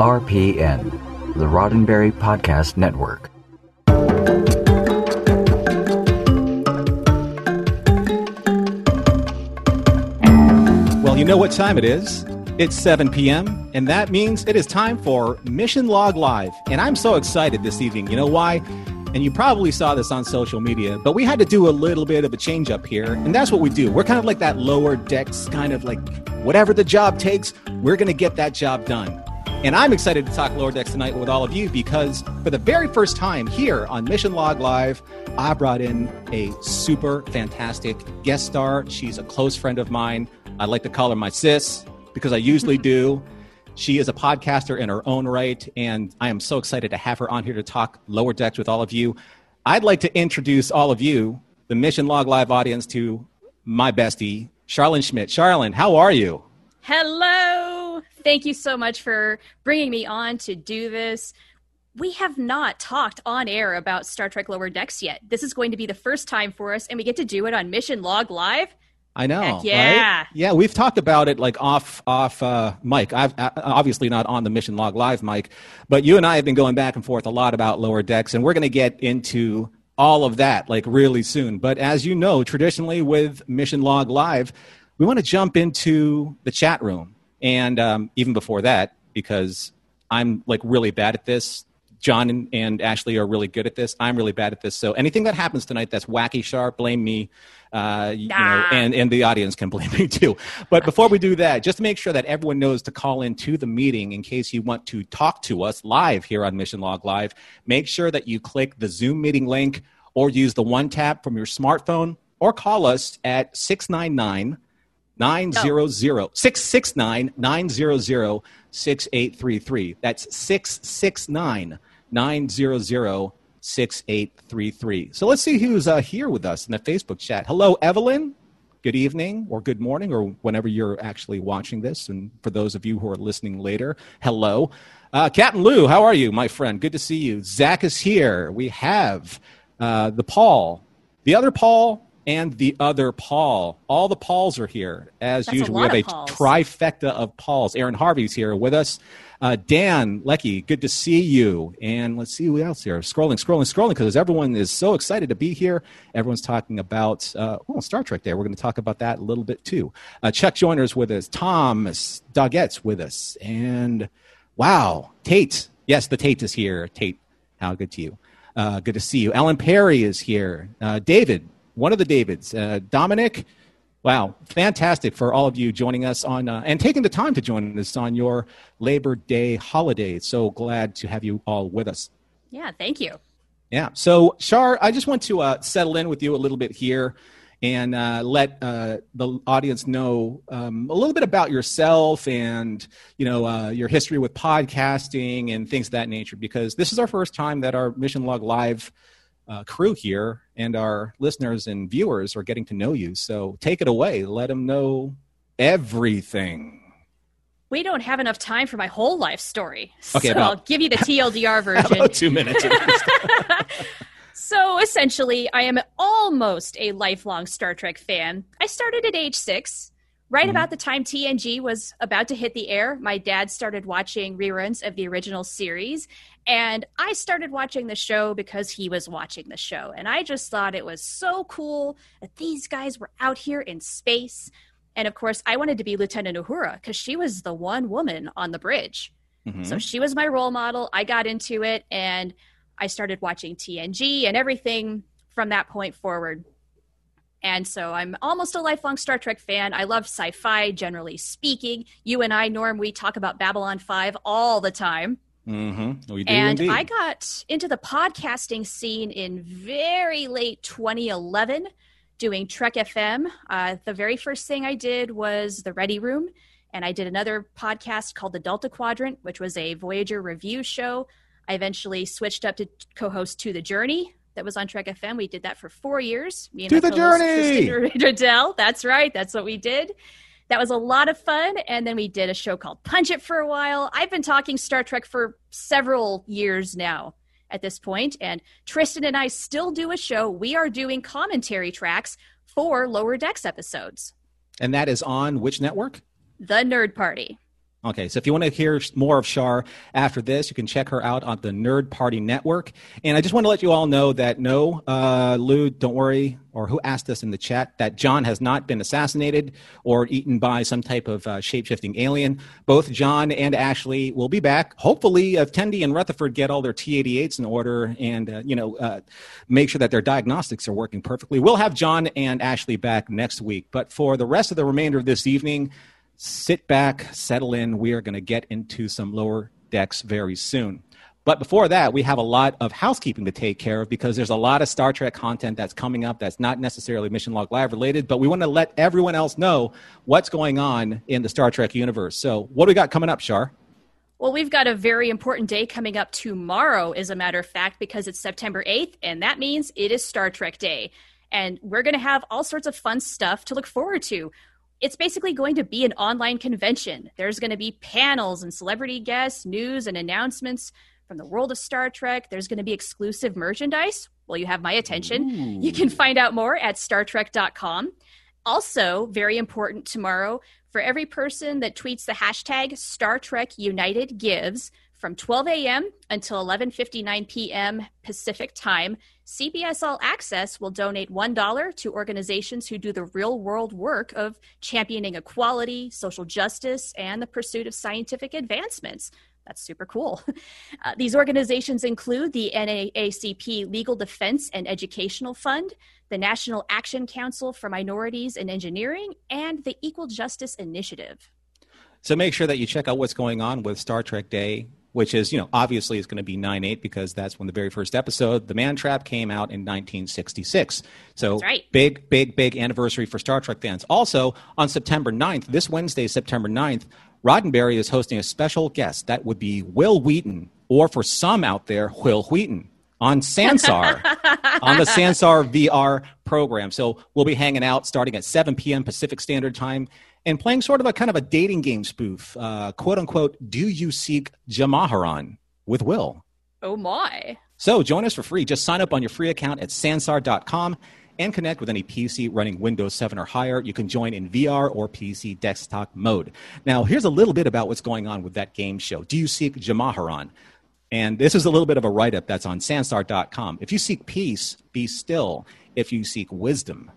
RPN, the Roddenberry Podcast Network. Well, you know what time it is. It's 7 p.m., and that means it is time for Mission Log Live. And I'm so excited this evening. You know why? And you probably saw this on social media, but we had to do a little bit of a change up here. And that's what we do. We're kind of like that lower decks, kind of like whatever the job takes, we're going to get that job done. And I'm excited to talk Lower Decks tonight with all of you because for the very first time here on Mission Log Live, I brought in a super fantastic guest star. She's a close friend of mine. I like to call her my sis because I usually do. She is a podcaster in her own right, and I am so excited to have her on here to talk Lower Decks with all of you. I'd like to introduce all of you, the Mission Log Live audience, to my bestie, Charlynn Schmiedt. Charlynn, how are you? Hello. Thank you so much for bringing me on to do this. We have not talked on air about Star Trek Lower Decks yet. This is going to be the first time for us, and we get to do it on Mission Log Live. I know. Heck yeah. Right? Yeah, we've talked about it like off off uh, mic. I've uh, obviously not on the Mission Log Live mic, but you and I have been going back and forth a lot about lower decks, and we're going to get into all of that like really soon. But as you know, traditionally with Mission Log Live, we want to jump into the chat room, and um, even before that, because I'm like really bad at this. John and, and Ashley are really good at this. I'm really bad at this. So anything that happens tonight that's wacky sharp, blame me. Uh, you know, and, and the audience can blame me too. But before we do that, just to make sure that everyone knows to call in to the meeting in case you want to talk to us live here on Mission Log Live, make sure that you click the Zoom meeting link or use the one tap from your smartphone or call us at 699 900 669 900 6833. That's 669 900 6833. So let's see who's uh, here with us in the Facebook chat. Hello, Evelyn. Good evening, or good morning, or whenever you're actually watching this. And for those of you who are listening later, hello. Uh, Captain Lou, how are you, my friend? Good to see you. Zach is here. We have uh, the Paul, the other Paul, and the other Paul. All the Pauls are here. As That's usual, we have a Pauls. trifecta of Pauls. Aaron Harvey's here with us. Uh, Dan Lecky, good to see you. And let's see who else here. Scrolling, scrolling, scrolling, because everyone is so excited to be here. Everyone's talking about uh, oh, Star Trek there. We're going to talk about that a little bit too. Uh, Chuck Joyner's with us. Tom Doggett's with us. And wow, Tate. Yes, the Tate is here. Tate, how good to you. Uh, good to see you. Alan Perry is here. Uh, David, one of the Davids. Uh, Dominic, wow, fantastic for all of you joining us on uh, and taking the time to join us on your Labor Day holiday. So glad to have you all with us. Yeah, thank you. Yeah. So, Shar, I just want to uh, settle in with you a little bit here and uh, let uh, the audience know um, a little bit about yourself and you know uh, your history with podcasting and things of that nature. Because this is our first time that our Mission Log Live uh, crew here and our listeners and viewers are getting to know you. So, take it away. Let them know everything. We don't have enough time for my whole life story. Okay, so about- I'll give you the TLDR version. About two minutes. So essentially, I am almost a lifelong Star Trek fan. I started at age six. Right Mhm. about the time TNG was about to hit the air, my dad started watching reruns of the original series. And I started watching the show because he was watching the show. And I just thought it was so cool that these guys were out here in space. And of course, I wanted to be Lieutenant Uhura because she was the one woman on the bridge. Mhm. So she was my role model. I got into it and I started watching TNG and everything from that point forward. And so I'm almost a lifelong Star Trek fan. I love sci fi, generally speaking. You and I, Norm, we talk about Babylon 5 all the time. Mm-hmm. We do And indeed. I got into the podcasting scene in very late 2011 doing Trek FM. Uh, the very first thing I did was the Ready Room. And I did another podcast called The Delta Quadrant, which was a Voyager review show. I eventually switched up to co host To the Journey. That was on Trek FM. We did that for four years. Me and To the Journey! Tristan Riddell. That's right. That's what we did. That was a lot of fun. And then we did a show called Punch It for a while. I've been talking Star Trek for several years now at this point, and Tristan and I still do a show. We are doing commentary tracks for Lower Decks episodes. and that is on which network? The Nerd Party. Okay, so if you want to hear more of Shar after this, you can check her out on the Nerd Party Network. And I just want to let you all know that no, uh, Lou, don't worry, or who asked us in the chat, that John has not been assassinated or eaten by some type of uh, shape shifting alien. Both John and Ashley will be back. Hopefully, if Tendi and Rutherford get all their T 88s in order and, uh, you know, uh, make sure that their diagnostics are working perfectly, we'll have John and Ashley back next week. But for the rest of the remainder of this evening, sit back, settle in. We are going to get into some lower decks very soon. But before that, we have a lot of housekeeping to take care of because there's a lot of Star Trek content that's coming up that's not necessarily Mission Log Live related, but we want to let everyone else know what's going on in the Star Trek universe. So, what do we got coming up, Shar? Well, we've got a very important day coming up tomorrow, as a matter of fact, because it's September 8th, and that means it is Star Trek Day. And we're going to have all sorts of fun stuff to look forward to it's basically going to be an online convention. There's going to be panels and celebrity guests, news and announcements from the world of Star Trek. There's going to be exclusive merchandise. Well, you have my attention. Ooh. You can find out more at StarTrek.com. Also, very important tomorrow, for every person that tweets the hashtag Star Trek United Gives, from 12 a.m. until 11:59 p.m. Pacific Time, CBS All Access will donate $1 to organizations who do the real-world work of championing equality, social justice, and the pursuit of scientific advancements. That's super cool. Uh, these organizations include the NAACP Legal Defense and Educational Fund, the National Action Council for Minorities in Engineering, and the Equal Justice Initiative. So make sure that you check out what's going on with Star Trek Day which is, you know, obviously is going to be 9 8 because that's when the very first episode, The Man Trap, came out in 1966. So right. big, big, big anniversary for Star Trek fans. Also, on September 9th, this Wednesday, September 9th, Roddenberry is hosting a special guest. That would be Wil Wheaton, or for some out there, Wil Wheaton on Sansar, on the Sansar VR program. So we'll be hanging out starting at 7 p.m. Pacific Standard Time and playing sort of a kind of a dating game spoof, uh, quote unquote, Do You Seek Jamaharon with Will? Oh my. So join us for free. Just sign up on your free account at sansar.com and connect with any PC running Windows 7 or higher. You can join in VR or PC desktop mode. Now, here's a little bit about what's going on with that game show. Do you seek Jamaharon? And this is a little bit of a write up that's on sansar.com. If you seek peace, be still. If you seek wisdom,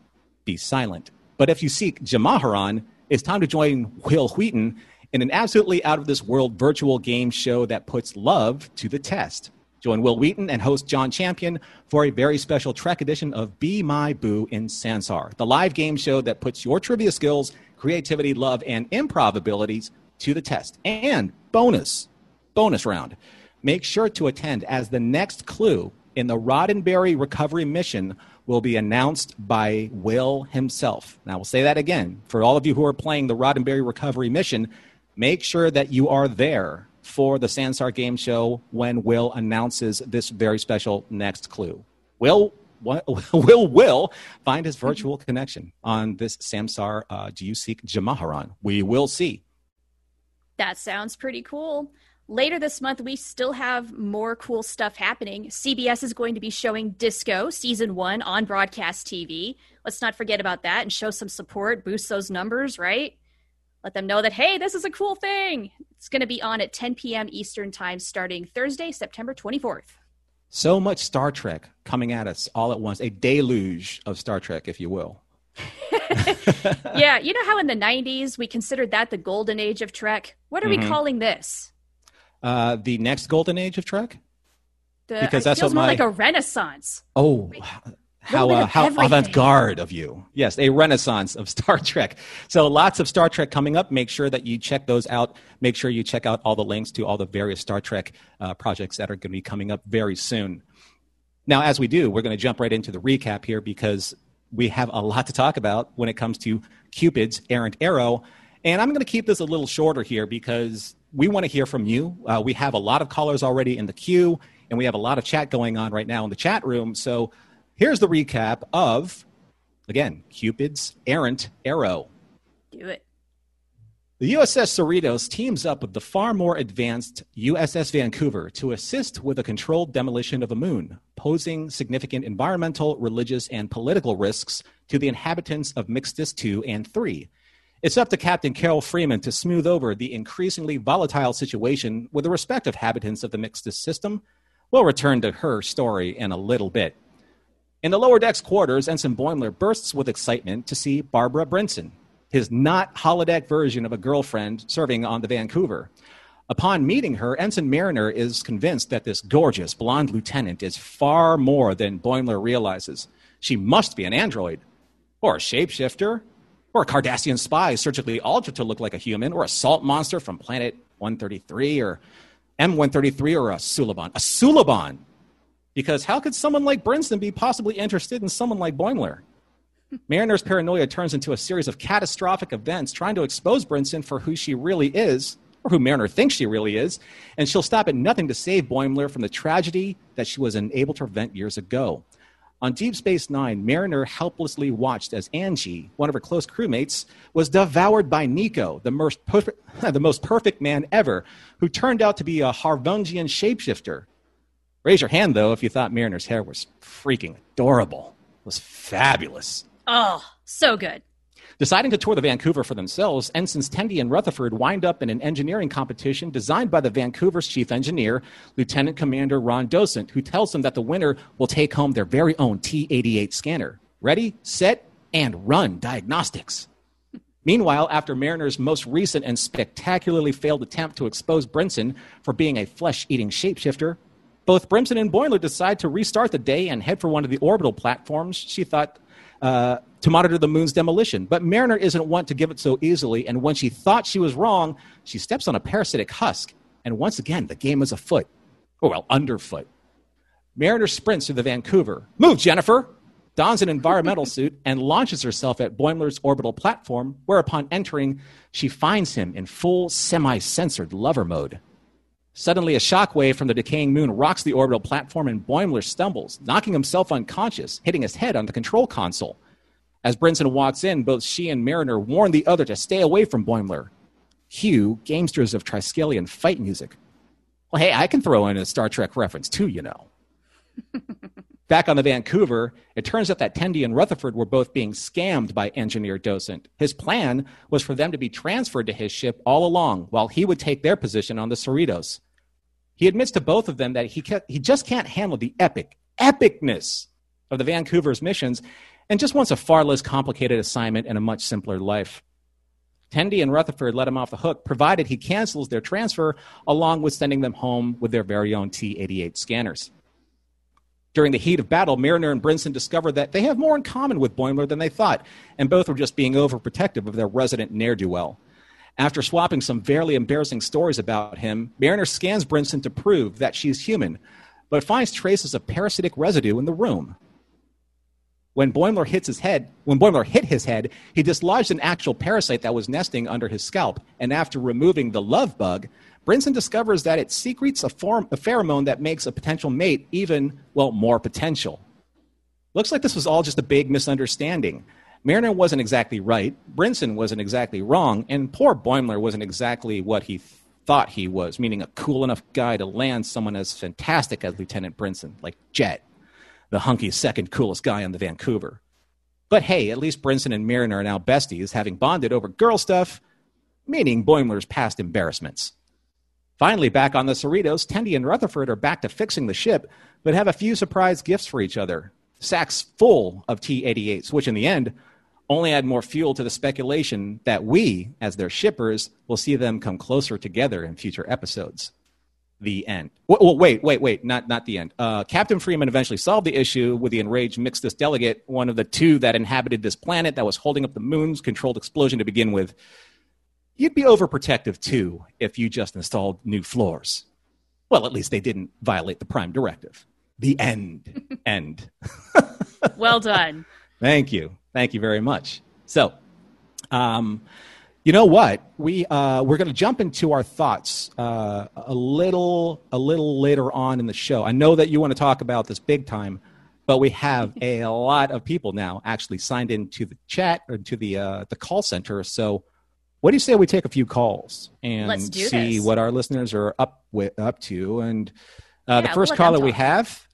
be silent. But if you seek Jamaharon, it's time to join Wil Wheaton in an absolutely out of this world virtual game show that puts love to the test. Join Wil Wheaton and host John Champion for a very special Trek edition of Be My Boo in Sansar, the live game show that puts your trivia skills, creativity, love, and improv abilities to the test. And bonus, bonus round. Make sure to attend as the next clue in the Roddenberry recovery mission will be announced by Will himself. Now, we'll say that again. For all of you who are playing the Roddenberry Recovery Mission, make sure that you are there for the Sansar Game Show when Will announces this very special next clue. Will will will find his virtual connection on this Sansar uh, Do You Seek Jamaharon? We will see. That sounds pretty cool. Later this month, we still have more cool stuff happening. CBS is going to be showing Disco season one on broadcast TV. Let's not forget about that and show some support, boost those numbers, right? Let them know that, hey, this is a cool thing. It's going to be on at 10 p.m. Eastern Time starting Thursday, September 24th. So much Star Trek coming at us all at once, a deluge of Star Trek, if you will. yeah, you know how in the 90s we considered that the golden age of Trek? What are mm-hmm. we calling this? Uh, the next golden age of Trek? The, because that's feels what my, more like a renaissance. Oh, how uh, how avant-garde of you. Yes, a renaissance of Star Trek. So lots of Star Trek coming up. Make sure that you check those out. Make sure you check out all the links to all the various Star Trek uh, projects that are going to be coming up very soon. Now, as we do, we're going to jump right into the recap here because we have a lot to talk about when it comes to Cupid's errant arrow. And I'm going to keep this a little shorter here because we want to hear from you. Uh, we have a lot of callers already in the queue, and we have a lot of chat going on right now in the chat room. So here's the recap of, again, Cupid's errant arrow. Do it. The USS Cerritos teams up with the far more advanced USS Vancouver to assist with a controlled demolition of a moon, posing significant environmental, religious, and political risks to the inhabitants of Mixtus 2 and 3 It's up to Captain Carol Freeman to smooth over the increasingly volatile situation with the respective habitants of the Mixtus system. We'll return to her story in a little bit. In the lower decks quarters, Ensign Boimler bursts with excitement to see Barbara Brinson, his not holodeck version of a girlfriend serving on the Vancouver. Upon meeting her, Ensign Mariner is convinced that this gorgeous blonde lieutenant is far more than Boimler realizes. She must be an android, or a shapeshifter, or a Cardassian spy surgically altered to look like a human, or a salt monster from planet 133, or M133, or a Suliban. A Suliban! Because how could someone like Brinson be possibly interested in someone like Boimler? Mariner's paranoia turns into a series of catastrophic events trying to expose Brinson for who she really is, or who Mariner thinks she really is, and she'll stop at nothing to save Boimler from the tragedy that she was unable to prevent years ago. On Deep Space Nine, Mariner helplessly watched as Angie, one of her close crewmates, was devoured by Nico, the most, perfect, the most perfect man ever, who turned out to be a Harvungian shapeshifter. Raise your hand, though, if you thought Mariner's hair was freaking adorable. It was fabulous. Oh, so good. Deciding to tour the Vancouver for themselves, ensigns Tendi and Rutherford wind up in an engineering competition designed by the Vancouver's chief engineer, Lieutenant Commander Ron Docent, who tells them that the winner will take home their very own T 88 scanner. Ready, set, and run diagnostics. Meanwhile, after Mariner's most recent and spectacularly failed attempt to expose Brinson for being a flesh eating shapeshifter, both Brinson and Boimler decide to restart the day and head for one of the orbital platforms she thought uh, to monitor the moon's demolition. But Mariner isn't one to give it so easily, and when she thought she was wrong, she steps on a parasitic husk. And once again, the game is afoot. Or, well, underfoot. Mariner sprints through the Vancouver. Move, Jennifer! Dons an environmental suit and launches herself at Boimler's orbital platform, where upon entering, she finds him in full semi censored lover mode. Suddenly, a shockwave from the decaying moon rocks the orbital platform, and Boimler stumbles, knocking himself unconscious, hitting his head on the control console. As Brinson walks in, both she and Mariner warn the other to stay away from Boimler. Hugh, gamesters of Triskelion fight music. Well, hey, I can throw in a Star Trek reference too, you know. Back on the Vancouver, it turns out that Tendi and Rutherford were both being scammed by engineer Docent. His plan was for them to be transferred to his ship all along, while he would take their position on the Cerritos. He admits to both of them that he, he just can't handle the epic, epicness of the Vancouver's missions and just wants a far less complicated assignment and a much simpler life. Tendi and Rutherford let him off the hook, provided he cancels their transfer, along with sending them home with their very own T 88 scanners. During the heat of battle, Mariner and Brinson discover that they have more in common with Boimler than they thought, and both were just being overprotective of their resident ne'er do well. After swapping some fairly embarrassing stories about him, Mariner scans Brinson to prove that she's human, but finds traces of parasitic residue in the room. When Boimler hits his head, when Boimler hit his head, he dislodged an actual parasite that was nesting under his scalp, and after removing the love bug, Brinson discovers that it secretes a, form, a pheromone that makes a potential mate even, well, more potential. Looks like this was all just a big misunderstanding. Mariner wasn't exactly right, Brinson wasn't exactly wrong, and poor Boimler wasn't exactly what he thought he was, meaning a cool enough guy to land someone as fantastic as Lieutenant Brinson, like Jet, the hunky second coolest guy on the Vancouver. But hey, at least Brinson and Mariner are now besties, having bonded over girl stuff, meaning Boimler's past embarrassments. Finally, back on the Cerritos, Tendi and Rutherford are back to fixing the ship, but have a few surprise gifts for each other. Sacks full of T 88s, which in the end only add more fuel to the speculation that we, as their shippers, will see them come closer together in future episodes. The end. Well, wait, wait, wait, not, not the end. Uh, Captain Freeman eventually solved the issue with the enraged Mixtus delegate, one of the two that inhabited this planet that was holding up the moon's controlled explosion to begin with you'd be overprotective too if you just installed new floors. Well, at least they didn't violate the prime directive. The end. end. well done. Thank you. Thank you very much. So, um, you know what? We uh, we're going to jump into our thoughts uh, a little a little later on in the show. I know that you want to talk about this big time, but we have a lot of people now actually signed into the chat or to the uh, the call center. So what do you say we take a few calls and see this. what our listeners are up with up to? And uh, yeah, the 1st caller we have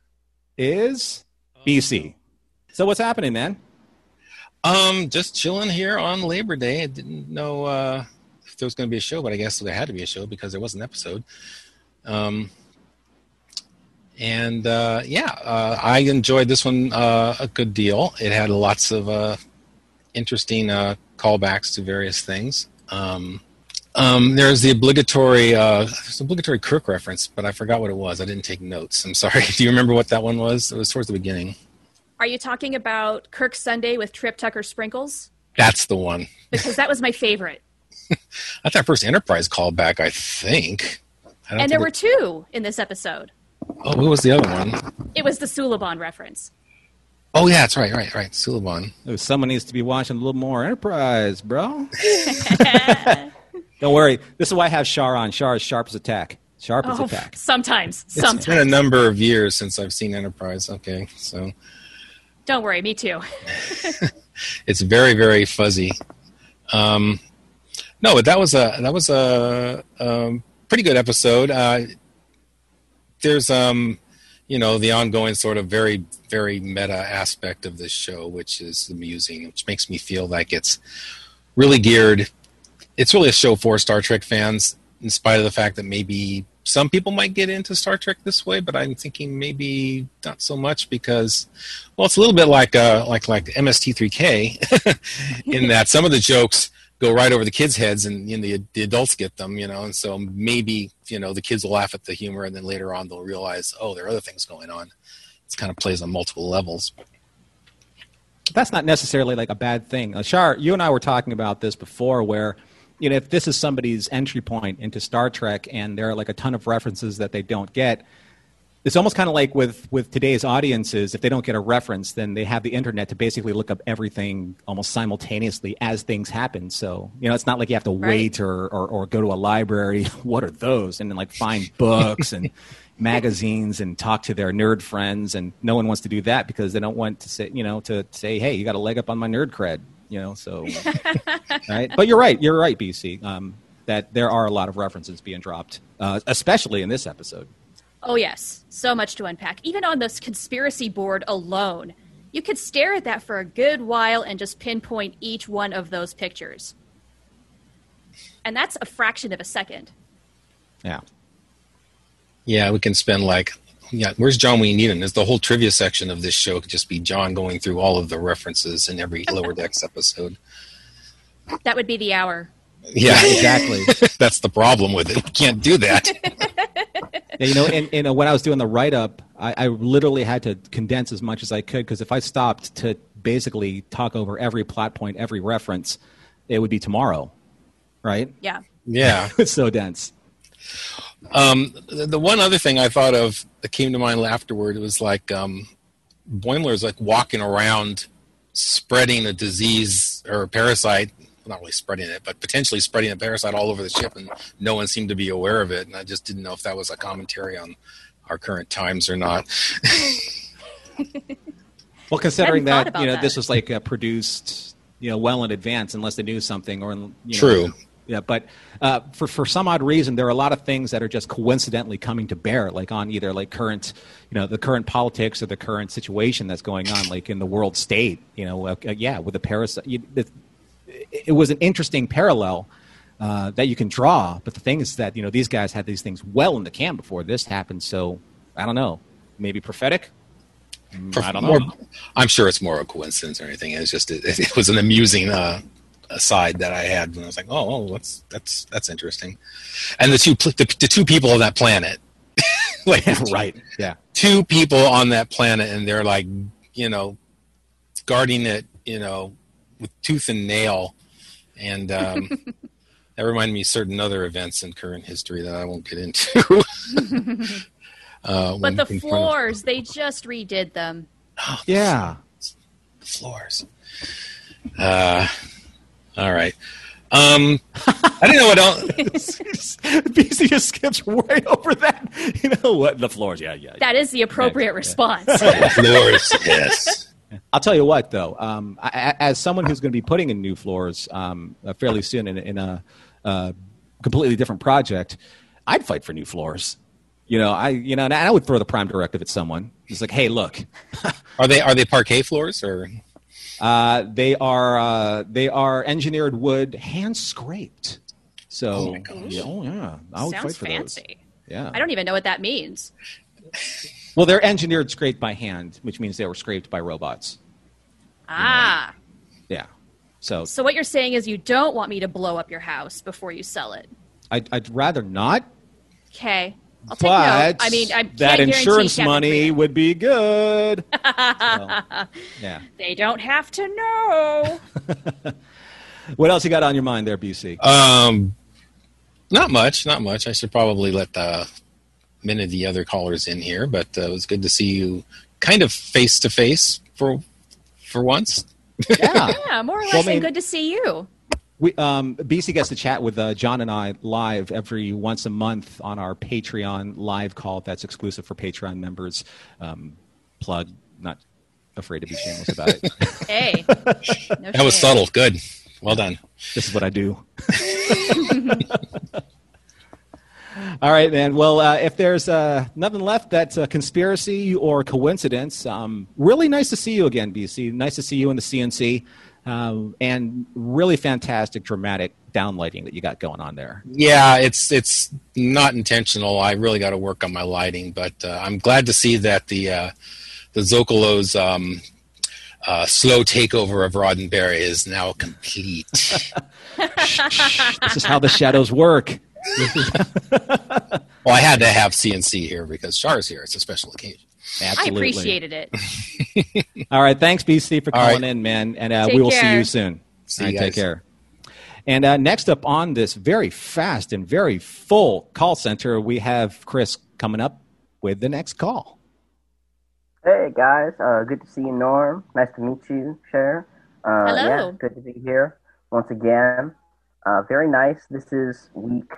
is BC. So what's happening, man? Um, just chilling here on Labor Day. I didn't know uh, if there was going to be a show, but I guess there had to be a show because there was an episode. Um, and uh, yeah, uh, I enjoyed this one uh, a good deal. It had lots of uh, interesting uh, callbacks to various things. Um, um, there's the obligatory uh, obligatory Kirk reference, but I forgot what it was. I didn't take notes. I'm sorry. Do you remember what that one was? It was towards the beginning. Are you talking about Kirk Sunday with Trip Tucker Sprinkles? That's the one. Because that was my favorite. That's our first Enterprise callback, I think. I and there were two in this episode. Oh, what was the other one? It was the Suliban reference. Oh yeah, that's right, right, right. Suleiman. Oh, someone needs to be watching a little more Enterprise, bro. Don't worry. This is why I have Shar on. Shar is sharp as attack. Sharp as Oh, attack. sometimes, It's been a number of years since I've seen Enterprise. Okay, so Don't worry, me too. it's very, very fuzzy. Um, no, but that was a that was a, um pretty good episode. Uh, there's um, you know, the ongoing sort of very, very meta aspect of this show, which is amusing, which makes me feel like it's really geared. It's really a show for Star Trek fans, in spite of the fact that maybe some people might get into Star Trek this way, but I'm thinking maybe not so much because, well, it's a little bit like uh, like like MST3K, in that some of the jokes go right over the kids' heads, and you know, the the adults get them, you know, and so maybe you know the kids will laugh at the humor, and then later on they'll realize, oh, there are other things going on. It kind of plays on multiple levels. that's not necessarily like a bad thing. Uh, Shar, you and I were talking about this before, where you know if this is somebody's entry point into Star Trek, and there are like a ton of references that they don't get. It's almost kind of like with with today's audiences. If they don't get a reference, then they have the internet to basically look up everything almost simultaneously as things happen. So you know, it's not like you have to wait or, or or go to a library. what are those? And then like find books and magazines and talk to their nerd friends. And no one wants to do that because they don't want to say you know to say, hey, you got a leg up on my nerd cred. You know, so right. But you're right. You're right, BC. Um, that there are a lot of references being dropped, uh, especially in this episode. Oh, yes. So much to unpack. Even on this conspiracy board alone, you could stare at that for a good while and just pinpoint each one of those pictures. And that's a fraction of a second. Yeah. Yeah, we can spend like, yeah, where's John when you need him? Is the whole trivia section of this show could just be John going through all of the references in every Lower Decks episode. That would be the hour. Yeah, Exactly. That's the problem with it. We can't do that. Yeah, you know, and, and uh, when I was doing the write up, I, I literally had to condense as much as I could because if I stopped to basically talk over every plot point, every reference, it would be tomorrow, right? Yeah. Yeah. It's so dense. Um, the, the one other thing I thought of that came to mind afterward was like um, Boimler's like walking around spreading a disease or a parasite. Not really spreading it, but potentially spreading a parasite all over the ship, and no one seemed to be aware of it. And I just didn't know if that was a commentary on our current times or not. Well, considering that, you know, that. this was like uh, produced, you know, well in advance, unless they knew something or, you know, True. Yeah, but uh, for for some odd reason, there are a lot of things that are just coincidentally coming to bear, like on either like current, you know, the current politics or the current situation that's going on, like in the world state. You know, uh, uh, yeah, with the parasite. It, was an interesting parallel uh, that you can draw, but the thing is that you know these guys had these things well in the can before this happened. So I don't know, maybe prophetic. Mm, I don't know. More, I'm sure it's more a coincidence or anything. It's just it, it was an amusing uh, aside that I had when I was like, oh, oh, that's that's that's interesting. And the two the, the two people on that planet, like right. Yeah. two people on that planet, and they're like, you know, guarding it, you know, with tooth and nail, and um, that reminded me of certain other events in current history that I won't get into. uh, But the confronted- floors, they just redid them. Yeah. floors. Uh, all right. Um, I didn't know what else. BC just skips right over that. You know what? The floors. Yeah, yeah. That is the appropriate response. floors, yes. I'll tell you what, though. Um, I, I- as someone who's going to be putting in new floors um, uh, fairly soon in, in a uh, completely different project, I'd fight for new floors. You know, I you know, and I would throw the prime directive at someone. It's like, hey, look, Are they are they parquet floors or? Uh, they are uh, they are engineered wood, hand scraped. So, Oh my gosh. yeah, oh yeah, I would Sounds fight for fancy. those. Yeah. I don't even know what that means. Well, they're engineered scraped by hand, which means they were scraped by robots. Ah. Yeah. So So what you're saying is you don't want me to blow up your house before you sell it. I'd, I'd rather not. Okay. I'll take But note. I mean, I that insurance money would be good. So, yeah. They don't have to know. What else you got on your mind there, BC? Um, not much, not much. I should probably let the many of the other callers in here, but uh, it was good to see you kind of face to face for for once. yeah. yeah, more or less, Well, I mean- and good to see you. We, um, BC gets to chat with uh, John and I live every once a month on our Patreon live call. That's exclusive for Patreon members. Um, plug. Not afraid to be shameless about it. Hey. No That was subtle. Good. Well done. this is what I do. All right, man. Well, uh, if there's uh, nothing left that's a conspiracy or coincidence, um, really nice to see you again, BC. Nice to see you in the CNC. Um, and really fantastic dramatic downlighting that you got going on there. Yeah, it's it's not intentional. I really got to work on my lighting, but uh, I'm glad to see that the uh, the Zocalo's um, uh, slow takeover of Roddenberry is now complete. this is how the shadows work. well, I had to have CNC here because Char's here. It's a special occasion. Absolutely. I appreciated it. All right, thanks BC for All calling right. in, man, and uh, we will see you soon. See All you right, Take care. And uh, next up on this very fast and very full call center, we have Chris coming up with the next call. Hey guys, uh, good to see you, Norm. Nice to meet you, Cher. Uh, Hello. Yeah, good to be here once again. Uh, very nice. This is week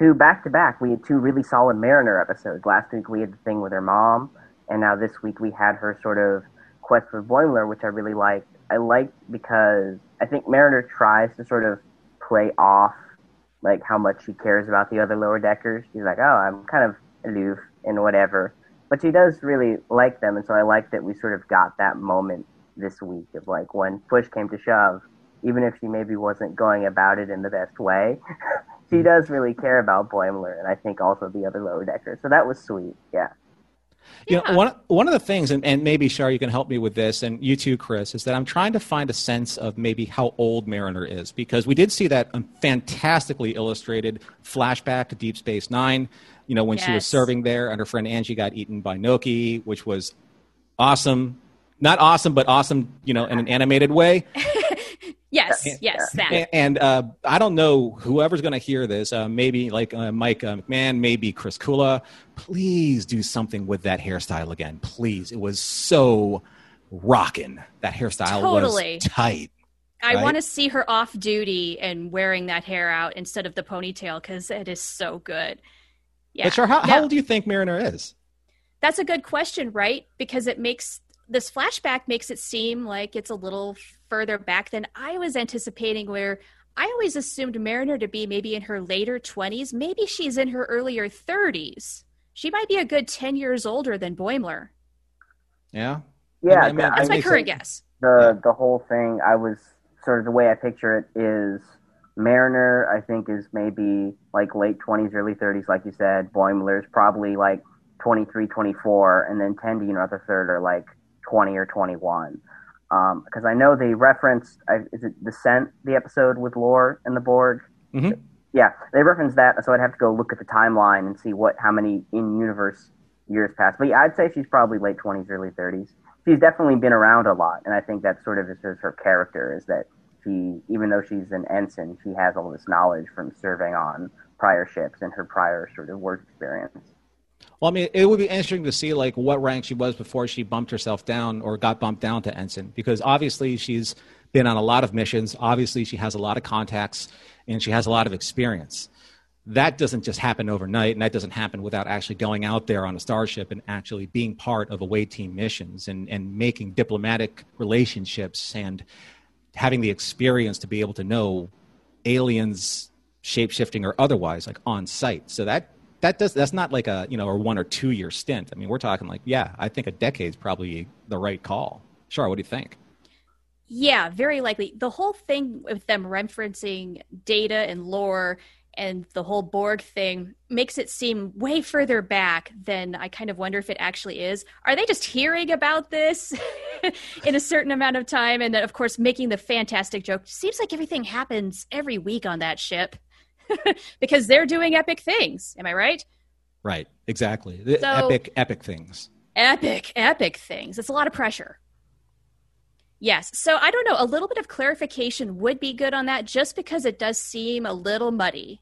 two back to back. We had two really solid Mariner episodes. Last week we had the thing with her mom, and now this week we had her sort of quest for Boimler, which I really liked. I liked because I think Mariner tries to sort of play off like how much she cares about the other lower deckers. She's like, oh, I'm kind of aloof and whatever but she does really like them, and so I like that we sort of got that moment this week of like when push came to shove, even if she maybe wasn't going about it in the best way, she does really care about Boimler, and I think also the other lower deckers. So that was sweet. Yeah. You know, one one of the things, and, and maybe Shar, you can help me with this, and you too, Chris, is that I'm trying to find a sense of maybe how old Mariner is because we did see that um, fantastically illustrated flashback to Deep Space Nine. You know, when she was serving there, and her friend Angie got eaten by Noki, which was awesome. Not awesome, but awesome. You know, in an animated way. Yes, yes, that. And, and uh, I don't know whoever's going to hear this. Uh, maybe like uh, Mike uh, McMahan, maybe Chris Kula. Please do something with that hairstyle again. Please, it was so rocking. That hairstyle Totally. was tight. I right? want to see her off duty and wearing that hair out instead of the ponytail because it is so good. Yeah. But Shar, how, No, how old do you think Mariner is? That's a good question, right? Because it makes this flashback makes it seem like it's a little further back than I was anticipating. Where I always assumed Mariner to be maybe in her later twenties. Maybe she's in her earlier thirties. She might be a good ten years older than Boimler. Yeah. Yeah, I mean, I That's my think current guess. the the whole thing i was sort of the way i picture it is mariner i think is maybe like late 20s early 30s like you said boimler's probably like 23 24 and then tendi and Rutherford are like 20 or 21 because i know they referenced I, is it descent the episode with lore and the borg Mhm. yeah they referenced that so i'd have to go look at the timeline and see what how many in universe years passed but yeah i'd say she's probably late 20s early 30s she's definitely been around a lot, and I think that sort of is her character is that she, even though she's an ensign, she has all this knowledge from serving on prior ships and her prior sort of work experience. Well, I mean, it would be interesting to see like what rank she was before she bumped herself down or got bumped down to ensign, because obviously she's been on a lot of missions. Obviously, she has a lot of contacts and she has a lot of experience. That doesn't just happen overnight, and that doesn't happen without actually going out there on a starship and actually being part of away team missions and, and making diplomatic relationships and having the experience to be able to know aliens shape shifting or otherwise like on site so that that does that's not like a you know a one or two year stint i mean we're talking like yeah i think a decade's probably the right call Shar what do you think Yeah, very likely. The whole thing with them referencing data and lore and the whole Borg thing makes it seem way further back than I kind of wonder if it actually is. Are they just hearing about this in a certain amount of time? And then, of course, making the fantastic joke seems like everything happens every week on that ship because they're doing epic things. Am I right? Right, exactly. The So- epic, epic things. Epic, epic things. It's a lot of pressure. Yes. So I don't know. A little bit of clarification would be good on that just because it does seem a little muddy.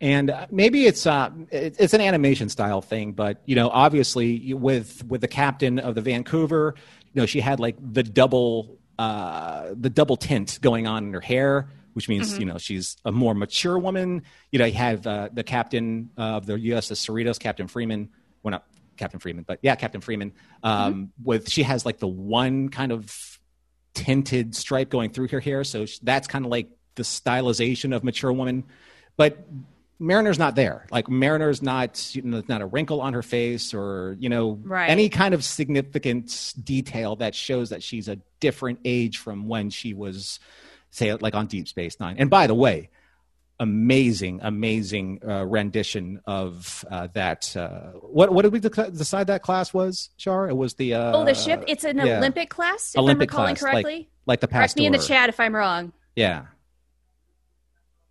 and uh, maybe it's uh, it's an animation style thing, but you know, obviously with with the captain of the Vancouver, you know, she had like the double uh, the double tint going on in her hair, which means you know she's a more mature woman. You know, you have uh, the captain of the USS Cerritos, Captain Freeman. Well, not Captain Freeman, but yeah, Captain Freeman. Um, With she has like the one kind of tinted stripe going through her hair. So that's kind of like the stylization of mature woman. But Mariner's not there. Like Mariner's not, you know, not a wrinkle on her face or, you know, Right. any kind of significant detail that shows that she's a different age from when she was, say, like on Deep Space Nine. And by the way, amazing, amazing uh, rendition of uh, that. Uh, what what did we dec- decide that class was, Char? It was the uh, oh, the ship? It's an yeah. Olympic class, if Olympic I'm recalling class, correctly. like, like the Correct me in the chat if I'm wrong. Yeah.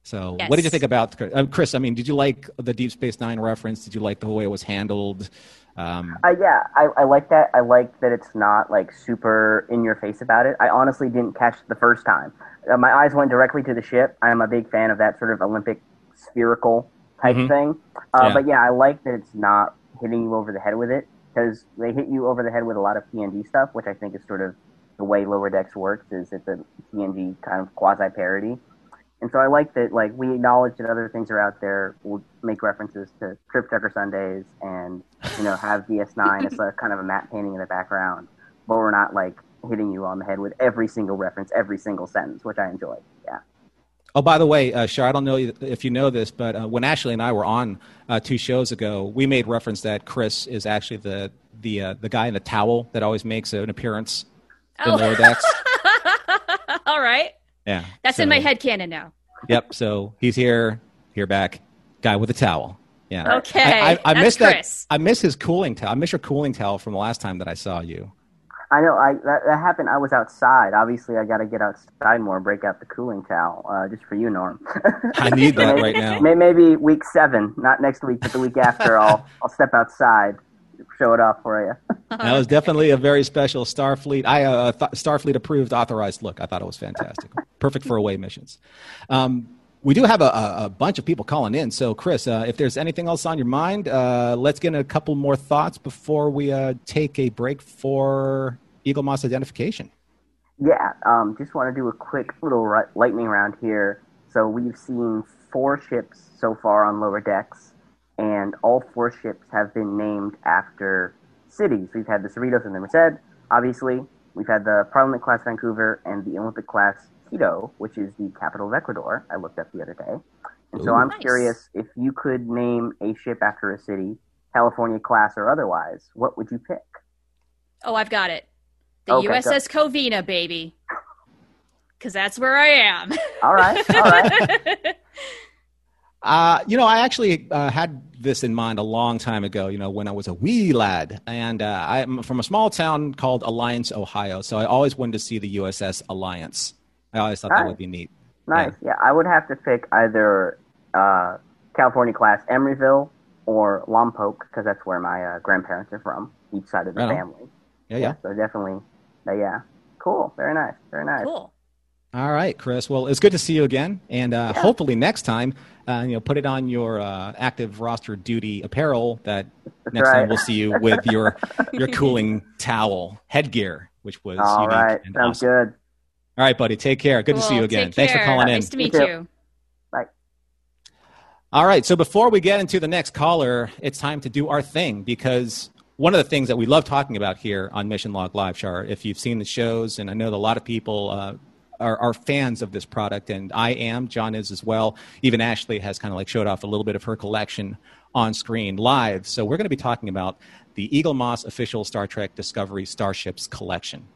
So, Yes. what did you think about uh, Chris? I mean, did you like the Deep Space Nine reference? Did you like the way it was handled? Um, Uh, yeah, I, I like that. I like that it's not like super in your face about it. I honestly didn't catch the first time. Uh, my eyes went directly to the ship. I'm a big fan of that sort of Olympic spherical type Mhm. thing. Uh, Yeah. But yeah, I like that it's not hitting you over the head with it because they hit you over the head with a lot of TNG stuff, which I think is sort of the way Lower Decks works. Is it's a TNG kind of quasi parody. And so I like that, like, we acknowledge that other things are out there. We'll make references to Trip Tucker Sundays and, you know, have DS9 as a kind of a matte painting in the background. But we're not, like, hitting you on the head with every single reference, every single sentence, which I enjoy. Yeah. oh, by the way, uh, Char, I don't know if you know this, but uh, when Ashley and I were on uh, two shows ago, we made reference that Chris is actually the the uh, the guy in the towel that always makes an appearance Oh. Lower Decks. All right. Yeah, That's in my head canon now. Yep. So he's here, here back, guy with a towel. Yeah. Okay, I, I, I that's miss that. I miss his cooling towel. I miss your cooling towel from the last time that I saw you. I know I that, that happened. I was outside. Obviously, I got to get outside more, and break out the cooling towel, uh, just for you, Norm. I need that right now. Maybe week seven, not next week, but the week after. I'll I'll step outside, show it off for you. That was definitely a very special Starfleet. I uh, th- Starfleet approved authorized look. I thought it was fantastic. Perfect for away missions. Um, we do have a, a, a bunch of people calling in. So, Chris, uh, if there's anything else on your mind, uh, let's get a couple more thoughts before we uh, take a break for Eaglemoss identification. Yeah, um, just want to do a quick little ri- lightning round here. So we've seen four ships so far on lower decks, and all four ships have been named after cities. We've had the Cerritos and the Merced, obviously. We've had the Parliament class Vancouver and the Olympic class Quito, which is the capital of Ecuador. I looked up the other day. And so Ooh. I'm Nice. curious if you could name a ship after a city, California class or otherwise, what would you pick? Oh, I've got it. The Okay, go. USS Covina, baby. Because that's where I am. All right, all right. Uh, you know, I actually uh, had this in mind a long time ago, you know, when I was a wee lad. And uh, I'm from a small town called Alliance, Ohio. So I always wanted to see the USS Alliance. I always thought that would be neat. Nice. Yeah, I would have to pick either uh, California class Emeryville or Lompoc because that's where my uh, grandparents are from, each side of the Right on. family. Yeah, yeah. So definitely, but yeah, cool. Very nice. Very nice. cool. All right, Chris. Well, it's good to see you again, and uh, hopefully next time, uh, you know, put it on your uh, active roster duty apparel. That next time we'll see you with your your cooling towel headgear, which was All unique right. and Sounds awesome. good. All right, buddy. Take care. Good to see you again. Take Thanks for care. calling in. Nice to meet You too. you. Bye. All right. So before we get into the next caller, it's time to do our thing because one of the things that we love talking about here on Mission Log Live, Char, if you've seen the shows, and I know that a lot of people uh, are, are fans of this product, and I am, John is as well. Even Ashley has kind of like showed off a little bit of her collection on screen live. So we're going to be talking about the Eaglemoss official Star Trek Discovery Starships collection.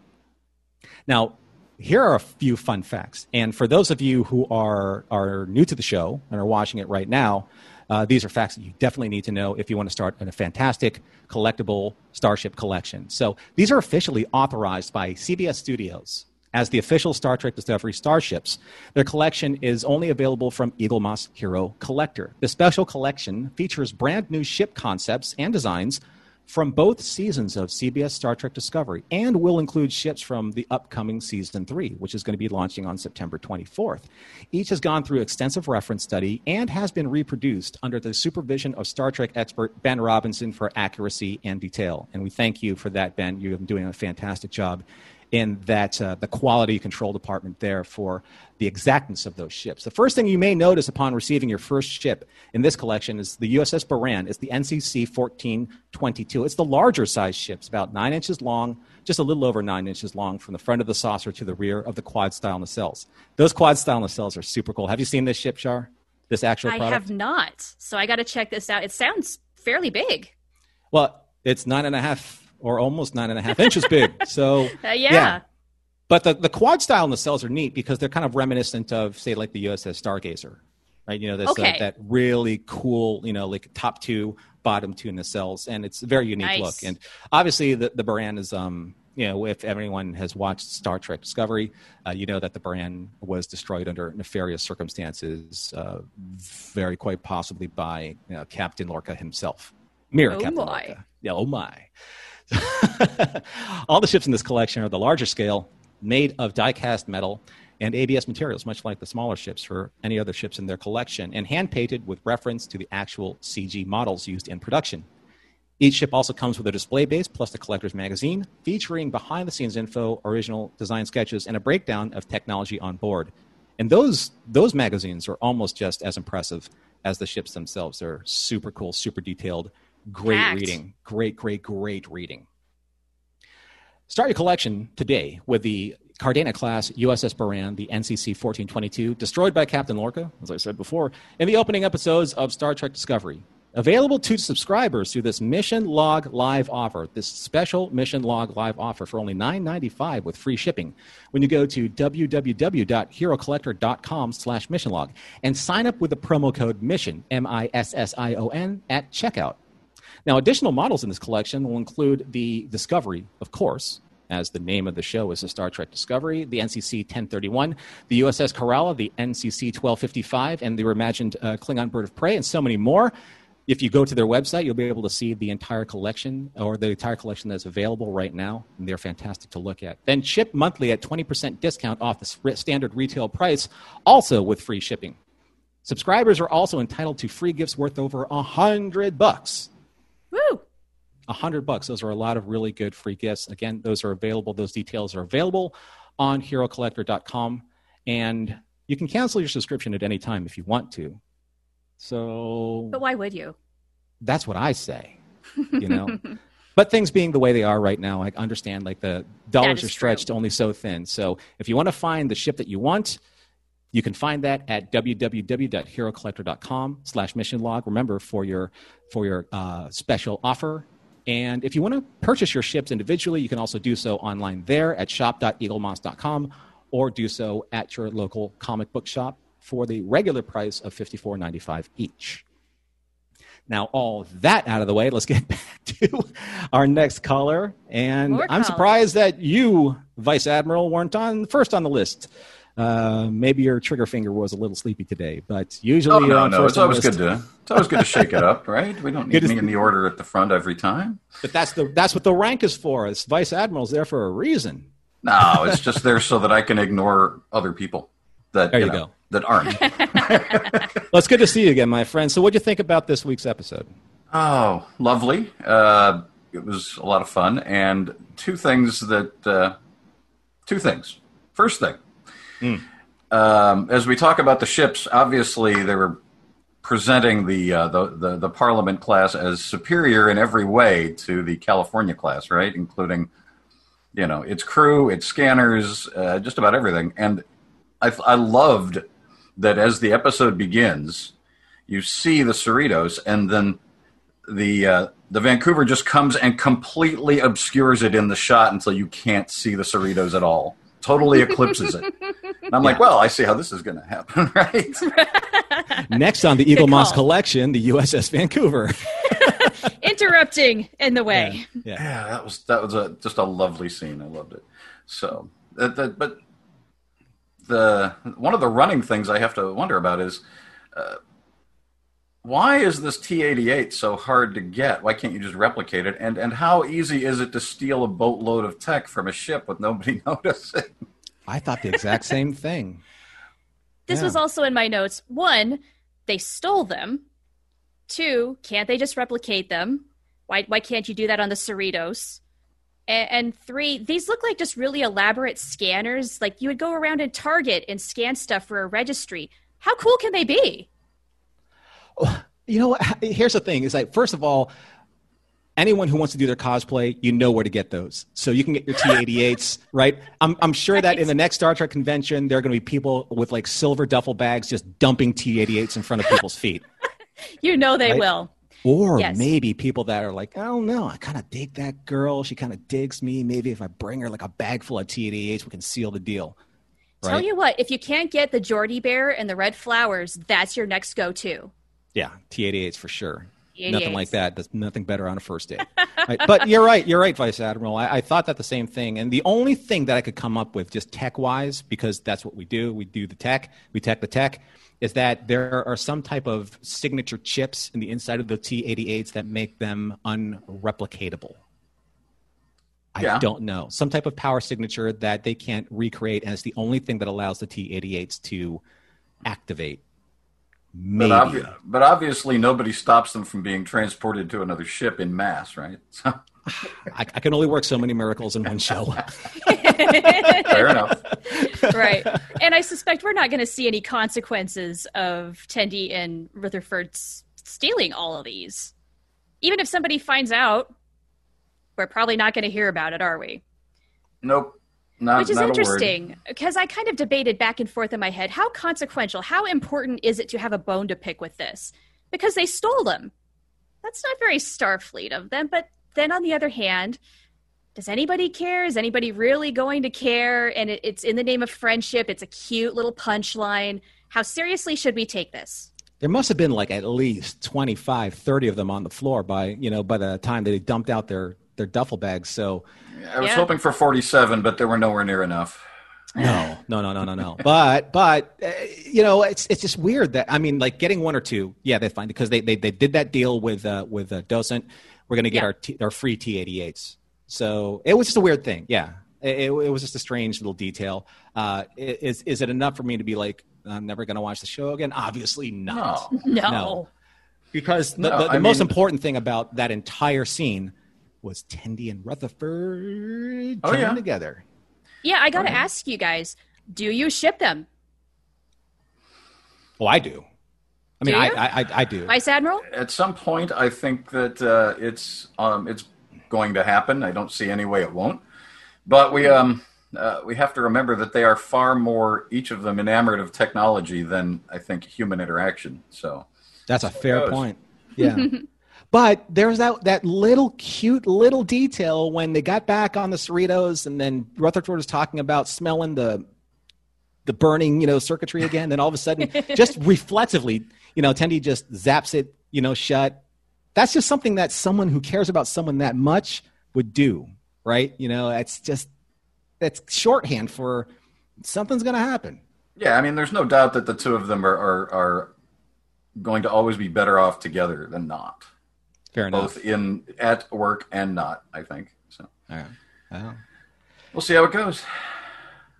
Now, here are a few fun facts. And for those of you who are, are new to the show and are watching it right now, uh, these are facts that you definitely need to know if you want to start a fantastic collectible Starship collection. So these are officially authorized by CBS Studios as the official Star Trek Discovery starships. Their collection is only available from Eaglemoss Hero Collector. The special collection features brand new ship concepts and designs from both seasons of CBS Star Trek Discovery and will include ships from the upcoming season three, which is going to be launching on September 24th. Each has gone through extensive reference study and has been reproduced under the supervision of Star Trek expert Ben Robinson for accuracy and detail. And we thank you for that, Ben. You have been doing a fantastic job in that uh, the quality control department there for the exactness of those ships. The first thing you may notice upon receiving your first ship in this collection is the USS Buran. It's the NCC 1422. It's the larger size ships, about nine inches long, just a little over nine inches long from the front of the saucer to the rear of the quad style nacelles. Those quad style nacelles are super cool. Have you seen this ship, Char? This actual product? I have not. So I got to check this out. It sounds fairly big. Well, it's nine and a half or almost nine and a half inches big. So uh, yeah. yeah. But the, the quad style nacelles are neat because they're kind of reminiscent of, say, like the USS Stargazer, right? You know, this, uh, okay. uh, that really cool, you know, like top two, bottom two nacelles, and it's a very unique nice. look. And obviously, the the Buran is, um, you know, if everyone has watched Star Trek Discovery, uh, you know that the Buran was destroyed under nefarious circumstances, uh, very quite possibly by you know, Captain Lorca himself. Mirror oh Captain my. Lorca. Yeah, oh my. All the ships in this collection are the larger scale, made of die cast metal and ABS materials, much like the smaller ships for any other ships in their collection, and hand painted with reference to the actual CG models used in production. Each ship also comes with a display base plus the collector's magazine, featuring behind the scenes info, original design sketches, and a breakdown of technology on board. And those, those magazines are almost just as impressive as the ships themselves. They're super cool, super detailed, great Packed. reading. Great, great, great reading. Start your collection today with the Cardenas class USS Buran, the NCC 1422, destroyed by Captain Lorca, as I said before, in the opening episodes of Star Trek Discovery. Available to subscribers through this Mission Log Live offer, this special Mission Log Live offer for only $9.95 with free shipping when you go to www.herocollector.com slash mission log and sign up with the promo code MISSION, M-I-S-S-I-O-N, at checkout. Now, additional models in this collection will include the Discovery, of course, as the name of the show is the Star Trek Discovery, the NCC 1031, the USS Kerala, the NCC 1255, and the reimagined uh, Klingon Bird of Prey, and so many more. If you go to their website, you'll be able to see the entire collection or the entire collection that's available right now, and they're fantastic to look at. Then ship monthly at 20% discount off the standard retail price, also with free shipping. Subscribers are also entitled to free gifts worth over a hundred bucks Woo! a hundred bucks. Those are a lot of really good free gifts. Again, those are available. Those details are available on HeroCollector.com, and you can cancel your subscription at any time if you want to. So, But why would you? that's what I say. You know. But things being the way they are right now, I understand like the dollars are stretched true. only so thin. So if you want to find the ship that you want, you can find that at www.herocollector.com slash mission log. Remember for your for your uh, special offer. And if you want to purchase your ships individually, you can also do so online there at shop.eaglemoss.com or do so at your local comic book shop for the regular price of $54.95 each. Now, all that out of the way, let's get back to our next caller. And More I'm callers. surprised that you, Vice Admiral, weren't on first on the list. Uh, maybe your trigger finger was a little sleepy today, but usually Oh, you're no, on no. first It's always good to it's always good to shake it up, right? We don't need me in the order at the front every time. But that's the that's what the rank is for. It's Vice Admiral's there for a reason. No, it's just there so that I can ignore other people that There you know, go. that aren't. Well, it's good to see you again, my friend. So, what do you think about this week's episode? Oh, lovely. Uh, it was a lot of fun. And two things that, uh, two things. First thing, um, as we talk about the ships, obviously they were presenting the, uh, the, the, the Parliament class as superior in every way to the California class, right? Including, you know, its crew, its scanners, uh, just about everything. And I, I loved that as the episode begins, you see the Cerritos, and then the uh, the Vancouver just comes and completely obscures it in the shot until you can't see the Cerritos at all. Totally eclipses it. And I'm like, well, I see how this is going to happen, right? Next on the Eagle Good Moss call. collection, the USS Vancouver. Interrupting in the way. Yeah. Yeah, that was that was a just a lovely scene. I loved it. So, that, that, but the one of the running things I have to wonder about is uh, why is this T88 so hard to get? Why can't you just replicate it? And and how easy is it to steal a boatload of tech from a ship with nobody noticing? I thought the exact same thing. This Yeah. was also in my notes. One, they stole them. Two, can't they just replicate them? Why, why can't you do that on the Cerritos? And, and three, these look like just really elaborate scanners. Like you would go around and Target and scan stuff for a registry. How cool can they be? You know what? Here's the thing: is like first of all, anyone who wants to do their cosplay, you know where to get those. So you can get your T88s, right? I'm I'm sure that in the next Star Trek convention, there are going to be people with like silver duffel bags just dumping T88s in front of people's feet. You know they Right? will. Or Yes. maybe people that are like, oh, I don't know, I kind of dig that girl. She kind of digs me. Maybe if I bring her like a bag full of T88s, we can seal the deal. Tell you what, if you can't get the Geordi Bear and the red flowers, that's your next go-to. Yeah, T88s for sure. T88s. Nothing like that. There's nothing better on a first date. Right, But you're right. You're right, Vice Admiral. I, I thought that the same thing. And the only thing that I could come up with, just tech wise, because that's what we do, we do the tech, we tech the tech, is that there are some type of signature chips in the inside of the T88s that make them unreplicatable. I Yeah. don't know. Some type of power signature that they can't recreate, and it's the only thing that allows the T88s to activate. Maybe. But, obvi- but obviously, nobody stops them from being transported to another ship in mass, right? So, I, I can only work so many miracles in one show. fair enough. right. And I suspect we're not going to see any consequences of Tendi and Rutherford stealing all of these. Even if somebody finds out, we're probably not going to hear about it, are we? Nope. Not, Which is not interesting because I kind of debated back and forth in my head how consequential, how important is it to have a bone to pick with this? Because they stole them. That's not very Starfleet of them. But then on the other hand, does anybody care? Is anybody really going to care? And it, it's in the name of friendship. It's a cute little punchline. How seriously should we take this? There must have been like at least 25, 30 of them on the floor by, you know, by the time they dumped out their, their duffel bags. So I was Yeah. hoping for 47, but they were nowhere near enough. no, no, no, no, no, no. But, but, uh, you know, it's, it's just weird that, I mean, like getting one or two, yeah, they find because they, they, they did that deal with, uh, with uh, Docent. We're going to get Yeah. our, t- our free T88s. So it was just a weird thing. Yeah. It, it, it was just a strange little detail. Uh, is, is it enough for me to be like, I'm never going to watch the show again? Obviously not. No. No. No. because the, No, the, the most mean- important thing about that entire scene was Tendi and Rutherford Oh, yeah. together. Yeah, I got to ask you guys do you ship them? Oh, I do. I mean, Do I. I, I, I do. Vice Admiral? At some point, I think that uh, it's um, it's going to happen. I don't see any way it won't. But we um uh, we have to remember that they are far more each of them enamored of technology than I think human interaction. So That's a fair point. Yeah. but there's that, that little cute little detail when they got back on the Cerritos and then Rutherford was talking about smelling the the burning, you know, circuitry again. Then all of a sudden, just reflexively, you know, Tendi just zaps it, you know, shut. That's just something that someone who cares about someone that much would do, right? You know, it's just that's shorthand for something's going to happen. yeah, I mean, there's no doubt that the two of them are are, are going to always be better off together than not, Fair enough. both in at work and not. I think so. All right. Well, We'll see how it goes.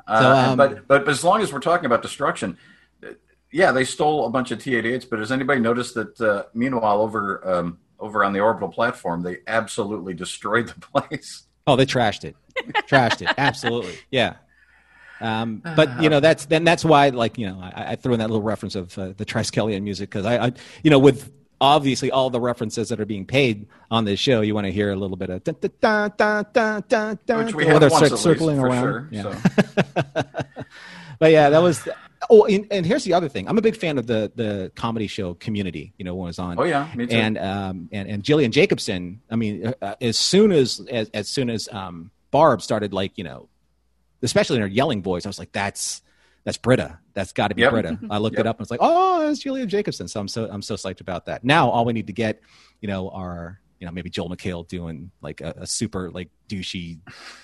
Uh, So, um, but, but but as long as we're talking about destruction, uh, yeah, they stole a bunch of T-88s. But has anybody noticed that? Uh, meanwhile, over um, over on the orbital platform, they absolutely destroyed the place. Oh, they trashed it. trashed it. Absolutely. Yeah. Um, but you know that's then that's why like you know I, I threw in that little reference of uh, the Triskelion music because I, I you know with obviously all the references that are being paid on this show you want to hear a little bit of dun, dun, dun, dun, dun, dun, Which we have once cir- circling for around. sure. Yeah. So. But yeah, that was. Oh, and, and here's the other thing. I'm a big fan of the the comedy show Community. You know, when it was on. Oh yeah, me too. and um and and Gillian Jacobson. I mean, uh, as soon as as as soon as um Barb started like you know especially in her yelling voice. I was like, that's that's Britta. That's got to be Yep. Britta. Mm-hmm. I looked Yep. it up and was like, oh, it's Julia Jacobson. So I'm so I'm so psyched about that. Now all we need to get, you know, our you know maybe Joel McHale doing like a, a super like douchey